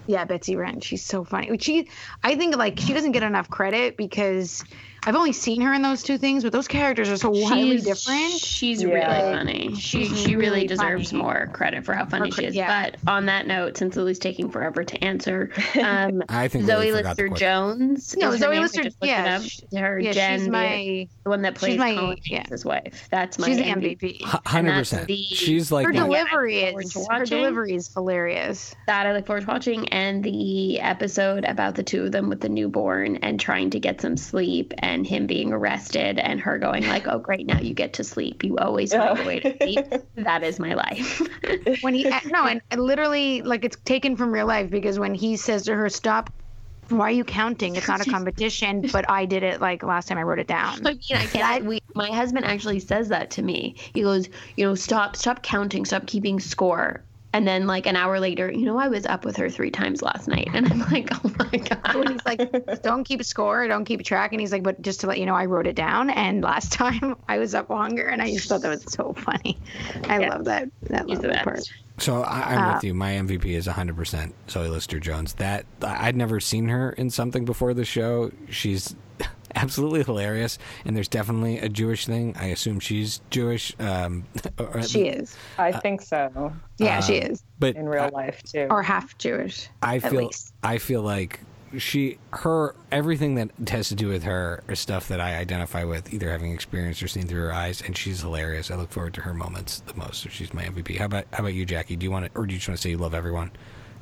Yeah, Betsy Brandt. She's so funny. She, I think, like she doesn't get enough credit because I've only seen her in those two things, but those characters are so wildly She's- different. She's Yeah. really funny. She She's she really really deserves funny. more credit for how funny cre- she is. yeah. But on that note, since Lily's taking forever to answer, um, <laughs> I think Zoe Lily forgot the Lister. Jones. No, is Zoe Lister- just yeah, it up. she- her yeah, Jen, she's my the one that plays my- Colin yeah. Hanks' wife. That's my she's the MVP. MVP. Hundred that's percent. She's like Her my- Yeah, I look delivery forward is to her watching. delivery is hilarious. that I look forward to watching, and the episode about the two of them with the newborn and trying to get some sleep, and him being arrested, and her going like, "Oh, great, now you get to sleep. You always find a way to sleep." <laughs> That is my life. <laughs> When he eh, no, and and literally like it's taken from real life because when he says to her, "Stop." Why are you counting? It's not a <laughs> competition, but I did it like last time I wrote it down. I mean, I can't. We, my husband actually says that to me. He goes, you know, stop, stop counting, stop keeping score. And then, like an hour later, you know, I was up with her three times last night, and I'm like, oh my when god. he's like, "Don't keep a score, don't keep track," and he's like, "But just to let you know, I wrote it down, and last <laughs> time I was up longer, and I just thought that was so funny. I Yeah. love that that He's the little part. So I, I'm Uh, with you. My MVP is 100% Zoe Lister Jones. That I'd never seen her in something before the show. She's <laughs> absolutely hilarious, and there's definitely a Jewish thing. I assume she's Jewish. Um, <laughs> or She is, I think so yeah, she Um, is, but in real I- life too. or half Jewish. I at feel least. I feel like she her everything that has to do with her is stuff that I identify with, either having experienced or seen through her eyes, and she's hilarious. I look forward to her moments the most. So she's my MVP. How about how about you, Jackie? Do you want to, or do you just want to say you love everyone?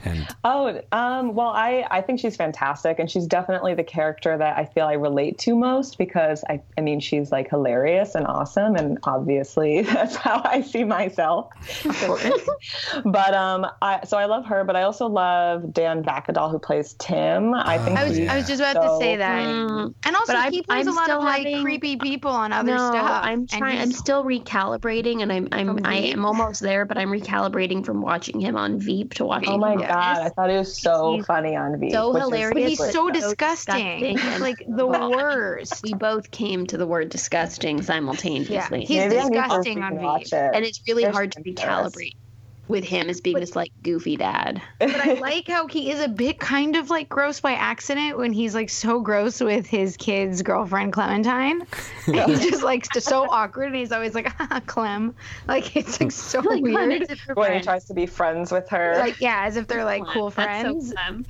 And Oh, um, well, I, I think she's fantastic, and she's definitely the character that I feel I relate to most because I, I mean, she's like hilarious and awesome, and obviously <laughs> that's how I see myself. <laughs> but um, I so I love her, but I also love Dan Bakkedahl who plays Tim. I think I was he's I was just about to say that, Mm, and also But I'm- he plays I'm a lot still of like creepy people on other no, stuff. I'm and trying. I'm he's- still recalibrating, and I'm I'm I am almost there, but I'm recalibrating from watching him on Veep to watching. Oh my him on god! I thought it was so He's funny on Veep. so hilarious. But he's so So disgusting. disgusting like the worst. We both came to the word disgusting simultaneously. Yeah, he's Maybe I need to disgusting on rewatch Veep. it. and it's really There's hard to interest. recalibrate with him as being this like goofy dad. But I <laughs> like how he is a bit kind of like gross by accident when he's like so gross with his kid's girlfriend Clementine. <laughs> And he's just like so awkward and he's always like, <laughs> ah, Clem. Like it's like so Like, weird. it's a for when he tries to be friends with her. Like yeah, as if they're like cool that's so friends. Clem.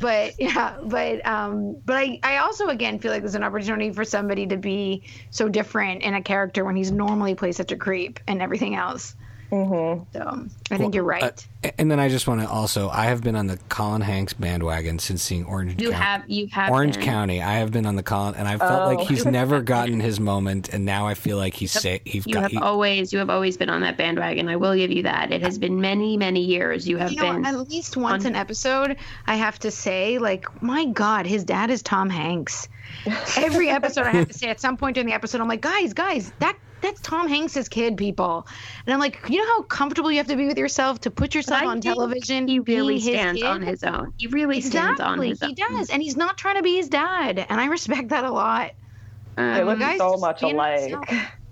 but yeah, but um but I I also again feel like there's an opportunity for somebody to be so different in a character when he's normally plays such a creep and everything else. Hmm So I think you're right. And then I just want to also I have been on the Colin Hanks bandwagon since seeing Orange. You County. have you have Orange been. County. I have been on the Colin, and I felt Oh. like he's never <laughs> gotten his moment, and now I feel like he's sa- he's You got. have He, always you have always been on that bandwagon. I will give you that. It has been many many years. You have you know, been. at least once on- an episode, I have to say, like, my God, his dad is Tom Hanks. Every episode, I have to say at some point during the episode, I'm like, guys, guys, that that's Tom Hanks's kid, people. And I'm like, you know how comfortable you have to be with yourself to put yourself himself on television. He really stands on his own. He really exactly, stands on his he own. He does, and he's not trying to be his dad, and I respect that a lot. Um, they look so much alike.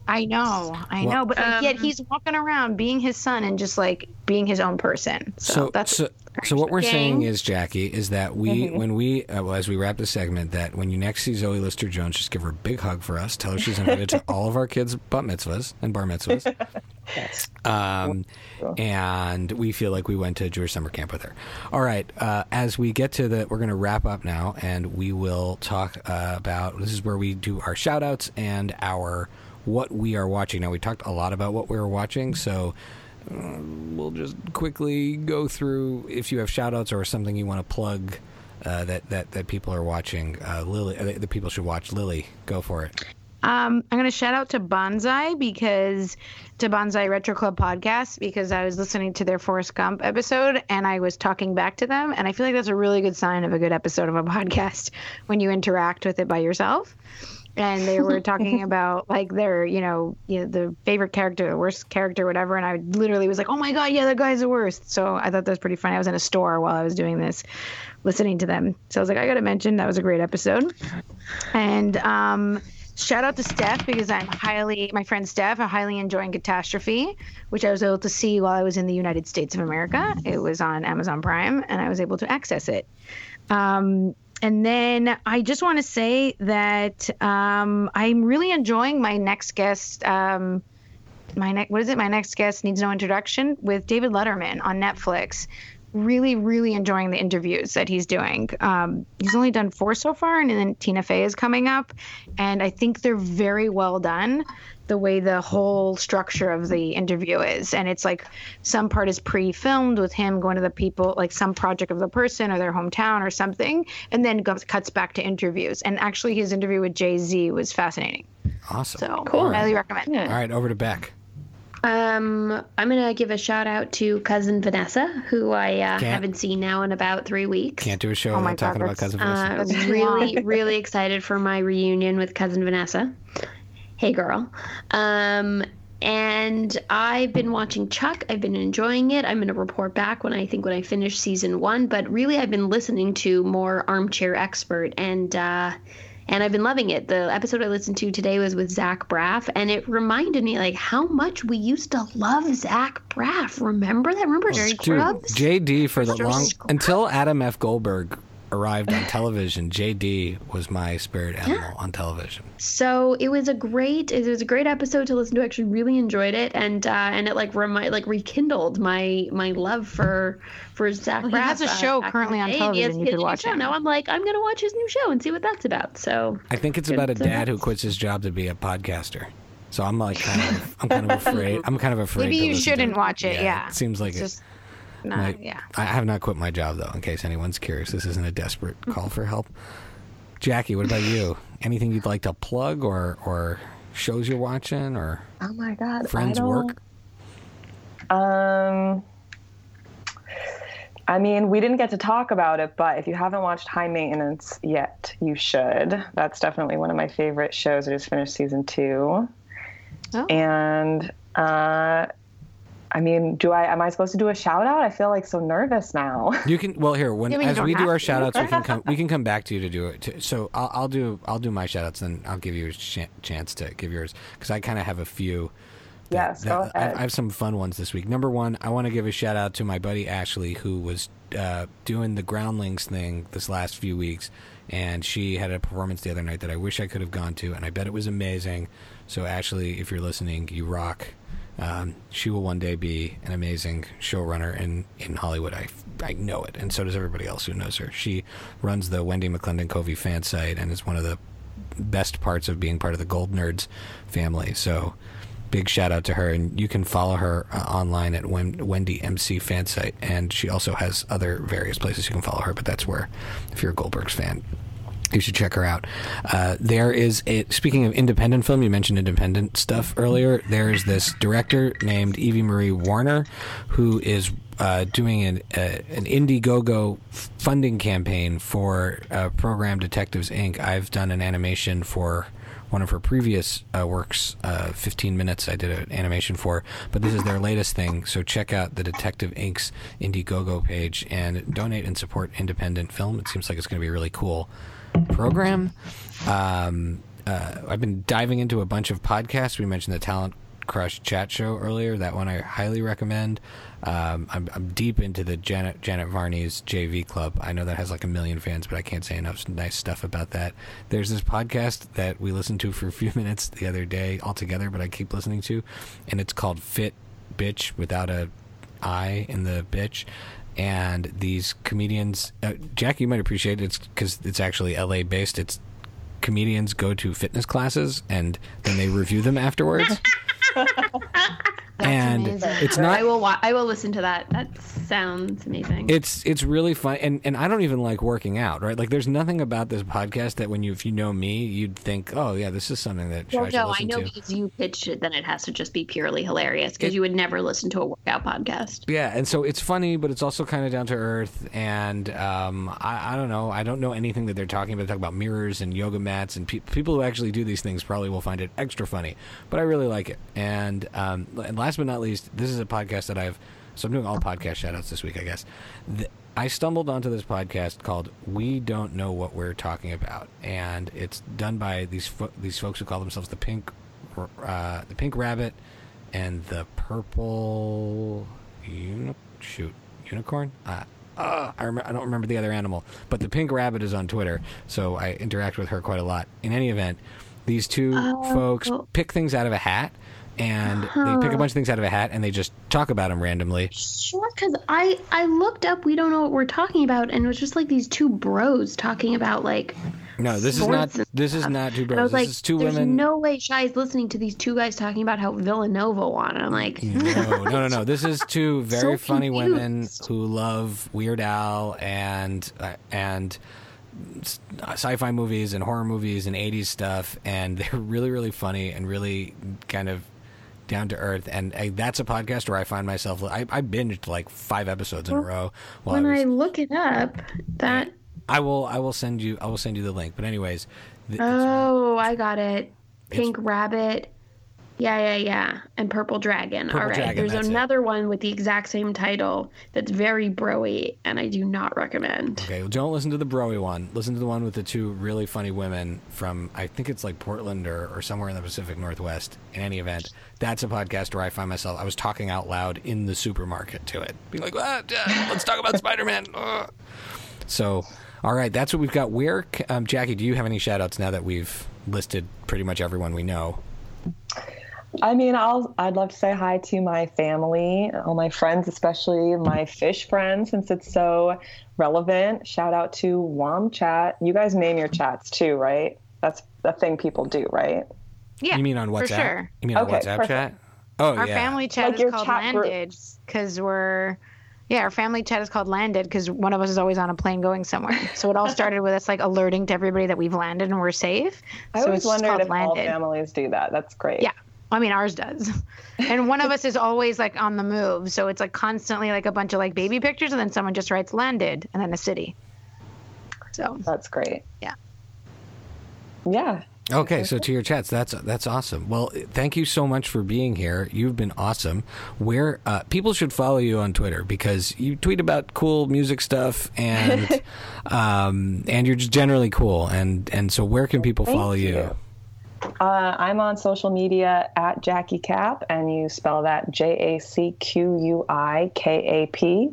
I know, I well, know, but um, yet he's walking around being his son and just like being his own person. So, so that's so, so what we're Gang. saying is, Jackie, is that we mm-hmm. when we uh, well, as we wrap the segment, that when you next see Zoe Lister Jones, just give her a big hug for us. Tell her she's invited to all of our kids' bat mitzvahs and bar mitzvahs. <laughs> yes. Um, and we feel like we went to Jewish summer camp with her. All right. Uh, as we get to the, we're going to wrap up now, and we will talk uh, about this is where we do our shout outs and our what we are watching. Now, we talked a lot about what we were watching, so uh, we'll just quickly go through if you have shout outs or something you want to plug uh, that, that, that people are watching. Uh, Lily, uh, the people should watch. Lily, go for it. Um, I'm going to shout out to Bonsai because to Bonsai Retro Club podcast because I was listening to their Forrest Gump episode and I was talking back to them. And I feel like that's a really good sign of a good episode of a <laughs> podcast when you interact with it by yourself and they were talking <laughs> about like their you know, you know the favorite character the worst character whatever and i literally was like oh my god yeah that guy's the worst so i thought that was pretty funny i was in a store while i was doing this listening to them so i was like i gotta mention that was a great episode and um shout out to Steph because I'm highly my friend Steph. I'm highly enjoying Catastrophe, which I was able to see while I was in the United States of America. It was on Amazon Prime, and I was able to access it. Um, and then I just want to say that um, I'm really enjoying my next guest. Um, my next, what is it? My next guest needs no introduction with David Letterman on Netflix. Really, really enjoying the interviews that he's doing. Um, he's only done four so far, and then Tina Fey is coming up, and I think they're very well done the way the whole structure of the interview is. And it's like some part is pre filmed with him going to the people, like some project of the person or their hometown or something, and then goes, cuts back to interviews. And actually, his interview with Jay Z was fascinating. Awesome. So, cool. Highly recommend. All right, over to Beck. Um, I'm gonna give a shout out to cousin Vanessa, who I uh, haven't seen now in about three weeks. Can't do a show oh without talking about cousin Vanessa. Uh, really, <laughs> really excited for my reunion with cousin Vanessa. Hey, girl. Um, and I've been watching Chuck. I've been enjoying it. I'm going to report back when I think when I finish season one. But really, I've been listening to more Armchair Expert, and uh, and I've been loving it. The episode I listened to today was with Zach Braff, and it reminded me like how much we used to love Zach Braff. Remember that? Remember well, Scrubs? JD for the long Scrubs. until Adam F. Goldberg arrived on television, JD was my spirit animal yeah. on television. So it was a great, it was a great episode to listen to. I actually really enjoyed it, and uh, and it like remi- like rekindled my my love for for Zach. Well, he has a show uh, currently on television. you could watch it. Now I'm like, I'm gonna watch his new show and see what that's about. So I think it's about a dad who quits his job to be a podcaster. So I'm like, kind of, I'm kind of <laughs> afraid. I'm kind of afraid. Maybe you shouldn't watch it. Yeah, yeah. it seems like it's it. Just, my, yeah. I have not quit my job though. In case anyone's curious, this isn't a desperate call for help. Jackie, what about you? Anything you'd like to plug or or shows you're watching or oh my god, friends work? Um. I mean, we didn't get to talk about it, but if you haven't watched High Maintenance yet, you should. That's definitely one of my favorite shows. I just finished season two. Oh. And uh, I mean, do I am I supposed to do a shout out? I feel like so nervous now. <laughs> You can well here when as we do our to. shout outs, we can come we can come back to you to do it. To, so I'll, I'll, do I'll do my shout outs and I'll give you a ch- chance to give yours because I kind of have a few. That, yes, that, go ahead. I, I, have some fun ones this week. Number one, I want to give a shout out to my buddy Ashley who was uh, doing the Groundlings thing this last few weeks, and she had a performance the other night that I wish I could have gone to, and I bet it was amazing. So Ashley, if you're listening, you rock. Um, she will one day be an amazing showrunner in, in Hollywood. I, I know it, and so does everybody else who knows her. She runs the Wendi McLendon Covey fan site and is one of the best parts of being part of the Gold Nerds family. So, big shout out to her, and you can follow her uh, online at Wendi MC fan site, and she also has other various places you can follow her. But that's where, if you're a Goldbergs fan, you should check her out. Uh, there is a speaking of independent film. You mentioned independent stuff earlier. There is this director named Evie Marie Warner, who is uh, doing an uh, an Indiegogo funding campaign for uh, Program Detectives Inc. I've done an animation for one of her previous uh, works, uh, 15 minutes, I did an animation for. But this is their latest thing. So check out the Detective Inks Indiegogo page and donate and support independent film. It seems like it's going to be really cool program. Um, uh, I've been diving into a bunch of podcasts. We mentioned the Talent Crush chat show earlier. That one I highly recommend. Um, I'm, I'm, deep into the Janet Janet Varney's JV Club. I know that has like a million fans, but I can't say enough nice stuff about that. There's this podcast that we listened to for a few <laughs> minutes the other day altogether, but I keep listening to, and it's called Fit Bitch without a I in the bitch. And these comedians, uh, Jack, you might appreciate it. It's because it's actually LA based. It's comedians go to fitness classes and then they review them afterwards. <laughs> and amazing. it's not. I will. Wa- I will listen to that. That sounds amazing. It's it's really fun, and and I don't even like working out. Right? Like, there's nothing about this podcast that when you if you know me, you'd think, oh yeah, this is something that well, I no, I know to. because you pitched it, then it has to just be purely hilarious because you would never listen to a workout podcast. Yeah, and so it's funny, but it's also kind of down to earth, and um, I I don't know, I don't know anything that they're talking about. They talk about mirrors and yoga mats, and pe- people who actually do these things probably will find it extra funny, but I really like it, and um, and last last but not least, this is a podcast that I've. So I'm doing all podcast shoutouts this week, I guess. The, I stumbled onto this podcast called "We Don't Know What We're Talking About," and it's done by these fo- these folks who call themselves the Pink uh, the Pink Rabbit and the Purple uni- shoot unicorn. Uh, uh, I, rem- I don't remember the other animal, but the Pink Rabbit is on Twitter, so I interact with her quite a lot. In any event, these two oh. folks pick things out of a hat and they pick a bunch of things out of a hat and they just talk about them randomly. Sure, because I I looked up. We don't know what we're talking about, and it was just like these two bros talking about like. No, this is not. This is not two bros. I was this like, is two There's women. no way Shai's listening to these two guys talking about how Villanova won. I'm like, no, <laughs> no, no, no. This is two <laughs> very so funny confused. women who love Weird Al and uh, and sci-fi movies and horror movies and 80s stuff and they're <laughs> really really funny and really kind of down to earth, and uh, that's a podcast where I find myself. I, I binged like five episodes in well, a row. when I, was, I, look it up, that I will I will send you I will send you the link. But anyways, oh, I got it. Pink Rabbit yeah, yeah, yeah. And Purple Dragon. Purple All right. Dragon, There's another it. one with the exact same title that's very broy, and I do not recommend. Okay, well, don't listen to the broy one. Listen to the one with the two really funny women from, I think it's like Portland or, or somewhere in the Pacific Northwest. In any event, that's a podcast where I find myself, I was talking out loud in the supermarket to it, being like, ah, let's talk about <laughs> Spider Man. So, all right, that's what we've got. Where, um, Jackie, do you have any shout outs now that we've listed pretty much everyone we know? I mean, I'll I'd love to say hi to my family, all my friends, especially my Phish friends, since it's so relevant. Shout out to WOM Chat. You guys name your chats too, right? That's the thing people do, right? Yeah. You mean on WhatsApp? For sure. You mean on okay, WhatsApp perfect. chat? Oh, yeah. our yeah. family chat like is called chat Landed because we're yeah, our family chat is called Landed because one of us is always on a plane going somewhere. So it all <laughs> started with us like alerting to everybody that we've landed and we're safe. I so always wondered if landed. all families do that. That's great. Yeah. I mean, ours does. And one of us is always like on the move. So it's like constantly like a bunch of like baby pictures, and then someone just writes landed and then a city. So that's great. Yeah. Yeah. Okay, so to your chats, that's that's awesome. Well, thank you so much for being here. You've been awesome. Where uh, people should follow you on Twitter because you tweet about cool music stuff and <laughs> um, and you're just generally cool. And and so where can people thank follow you? you? Uh, I'm on social media at Jackie Cap, and you spell that J A C Q U I K A P.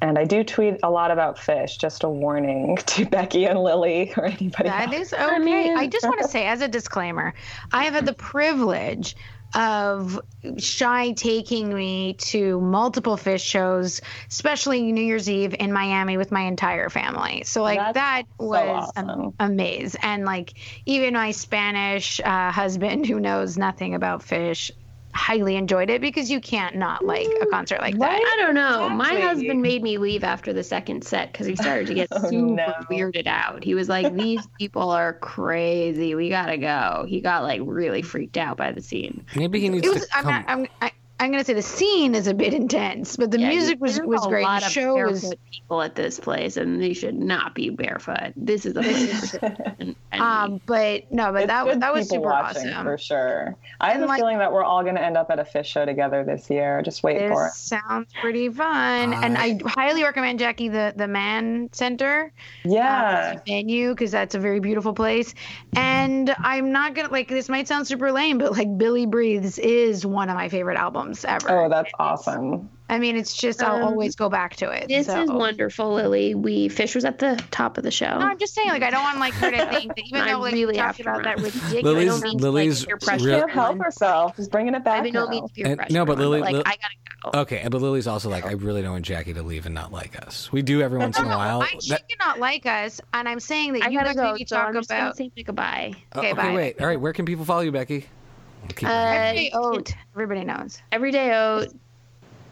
And I do tweet a lot about Phish. Just a warning <laughs> to Becky and Lily or anybody. That else. is okay. I, mean, I just want to <laughs> say, as a disclaimer, I have had the privilege of Shai taking me to multiple Phish shows, especially New Year's Eve in Miami with my entire family. So like That's that was so awesome. amazing. And like even my Spanish uh, husband who knows nothing about Phish highly enjoyed it because you can't not like a concert like that. I don't know. Exactly. My husband made me leave after the second set because he started to get <laughs> oh, super no. weirded out. He was like, "These <laughs> people are crazy. We gotta go." He got like really freaked out by the scene. Maybe he needs was, to. I'm, I'm, I, I'm gonna say the scene is a bit intense, but the Yeah, music was was a great. lot The of show was barefoot people at this place, and they should not be barefoot. This is a place. <laughs> and, and um, but no, but It's that good that was people super watching awesome. for sure. I have And, a like- feeling that we're all going to end up at a Phish show together this year. Just wait for it. sounds pretty fun, and I- I highly recommend Jackie the the Mann Center Yeah. uh, venue because that's a very beautiful place. And I'm not gonna like this might sound super lame, but like Billy Breathes is one of my favorite albums ever. oh, that's awesome. I mean, it's just I'll Um, always go back to it. This so. is wonderful, Lily. We Phish was at the top of the show. No, I'm just saying, like, I don't want like her to <laughs> think that even I though like really we talked about that ridiculous. Lily's- I don't mean to, Lily's like, pressure real- Can't help herself. Just bringing it back. I mean, no now. mean to peer And- pressure. no, but everyone, Lily- like Li- I gotta go. Okay, and but Lily's also like, I really don't want Jackie to leave and not like us. We do every once in a while. I, she That- cannot like us, and I'm saying that I you gotta guys go. need So talk I'm just about say goodbye. Oh, okay, okay, bye. wait. All right, where can people follow you, Becky? We'll keep Uh, everyday oat. Everybody knows. Everyday Oat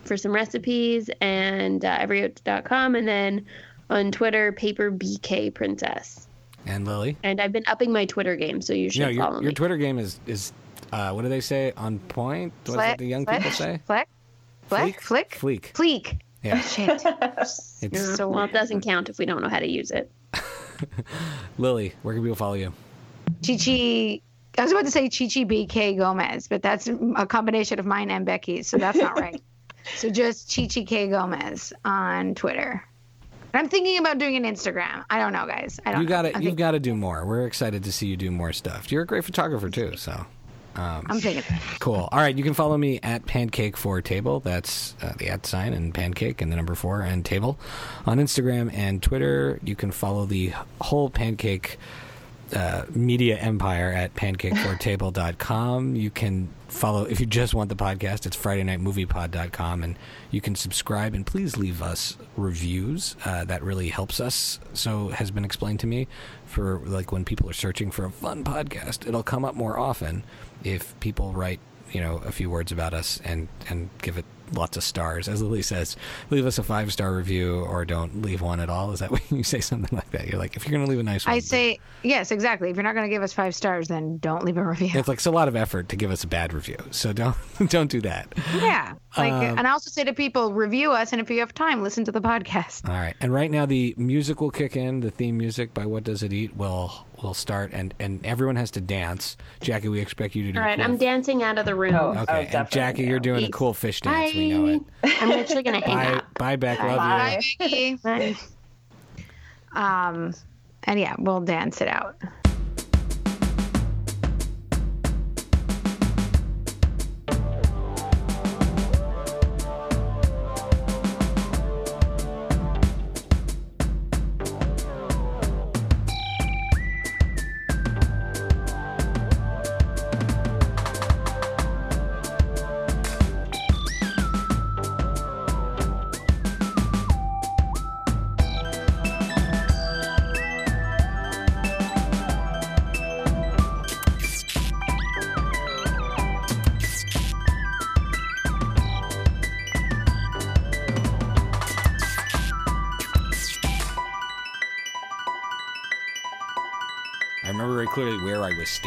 for some recipes and uh, everyoat.com, and then on Twitter, Paper BK Princess. and Lily. And I've been upping my Twitter game, so you should No, follow your, me. your Twitter game is is uh, what do they say on point? What is it the young people say? Fleck, fleck, Fleek? flick, Fleek. fleek. Yeah. Shit. <laughs> It's so well, it doesn't count if we don't know how to use it. <laughs> Lily. Where can people follow you? Chichi. I was about to say Chichi BK Gomez, but that's a combination of mine and Becky's, so that's not right. <laughs> so just Chichi K Gomez on Twitter. And I'm thinking about doing an Instagram. I don't know, guys. I don't. You got to You've got to do more. We're excited to see you do more stuff. You're a great photographer too, so. I'm thinking. Cool. All right, you can follow me at Pancake for Table. That's uh, the at sign and Pancake and the number four and Table on Instagram and Twitter. You can follow the whole Pancake uh, media empire at pancakefortable.com. You can follow if you just want the podcast. It's Friday Night FridayNightMoviePod.com, and you can subscribe and please leave us reviews. Uh, that really helps us. So has been explained to me for like when people are searching for a fun podcast, it'll come up more often if people write you know a few words about us and and give it lots of stars as lily says leave us a five star review or don't leave one at all is that <laughs> when you say something like that you're like if you're gonna leave a nice one I say yes, exactly. If you're not going to give us five stars, then don't leave a review. it's like it's a lot of effort to give us a bad review so don't <laughs> don't do that Yeah. Like, Um, and I also say to people, review us, and if you have time, listen to the podcast. all right and right now the music will kick in the theme music by what does it eat will will start and and everyone has to dance jackie we expect you to do All right, cool I'm dancing out of the room. Oh. okay and jackie you're yeah. doing a cool Phish dance Bye. we know it I'm actually gonna hang bye up. bye beck love Bye. you Bye. Um, and yeah, we'll dance it out.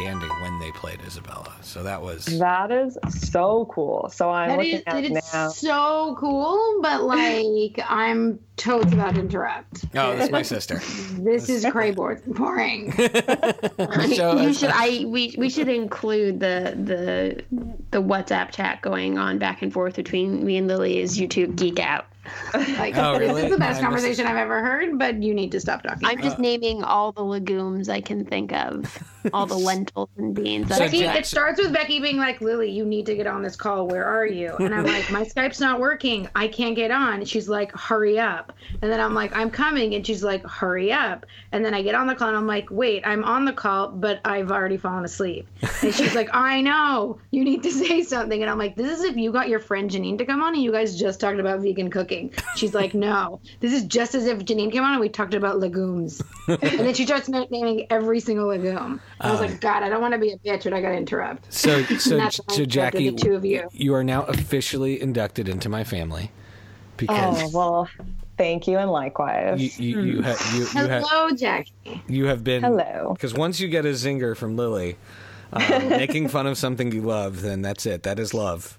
Standing when they played Isabella. So that was That is so cool. So I'm That looking is, at it it is now. so cool, but like <laughs> I'm totes about to interrupt. Oh, that's my sister. <laughs> This is cray board <laughs> boring. So, you should. I we we should include the the the WhatsApp chat going on back and forth between me and Lily as you two geek out. Like Oh, this is the best I missed conversation I've ever heard, but you need to stop talking. I'm just naming all the legumes I can think of, all the <laughs> lentils and beans. So Becky, it starts with Becky being like, Lily, you need to get on this call. Where are you? And I'm like, my Skype's not working. I can't get on. And she's like, hurry up. And then I'm like, I'm coming. And she's like, hurry up. And then I get on the call and I'm like, wait, I'm on the call, but I've already fallen asleep. And she's like, I know. You need to <laughs> say something. And I'm like, this is if you got your friend Janine to come on and you guys just talked about vegan cooking. She's like, no. This is just as if Janine came on and we talked about legumes. and then she starts naming every single legume. I was like, God, I don't want to be a bitch, but I got to interrupt. so <laughs> so That's why I so Jackie, the two of you. you are now officially inducted into my family because Oh well, thank you and likewise. you you you, ha- you, you, ha- Hello, Jackie. you have been Hello. because once you get a zinger from Lily. Um, <laughs> making fun of something you love, then that's it. That is love.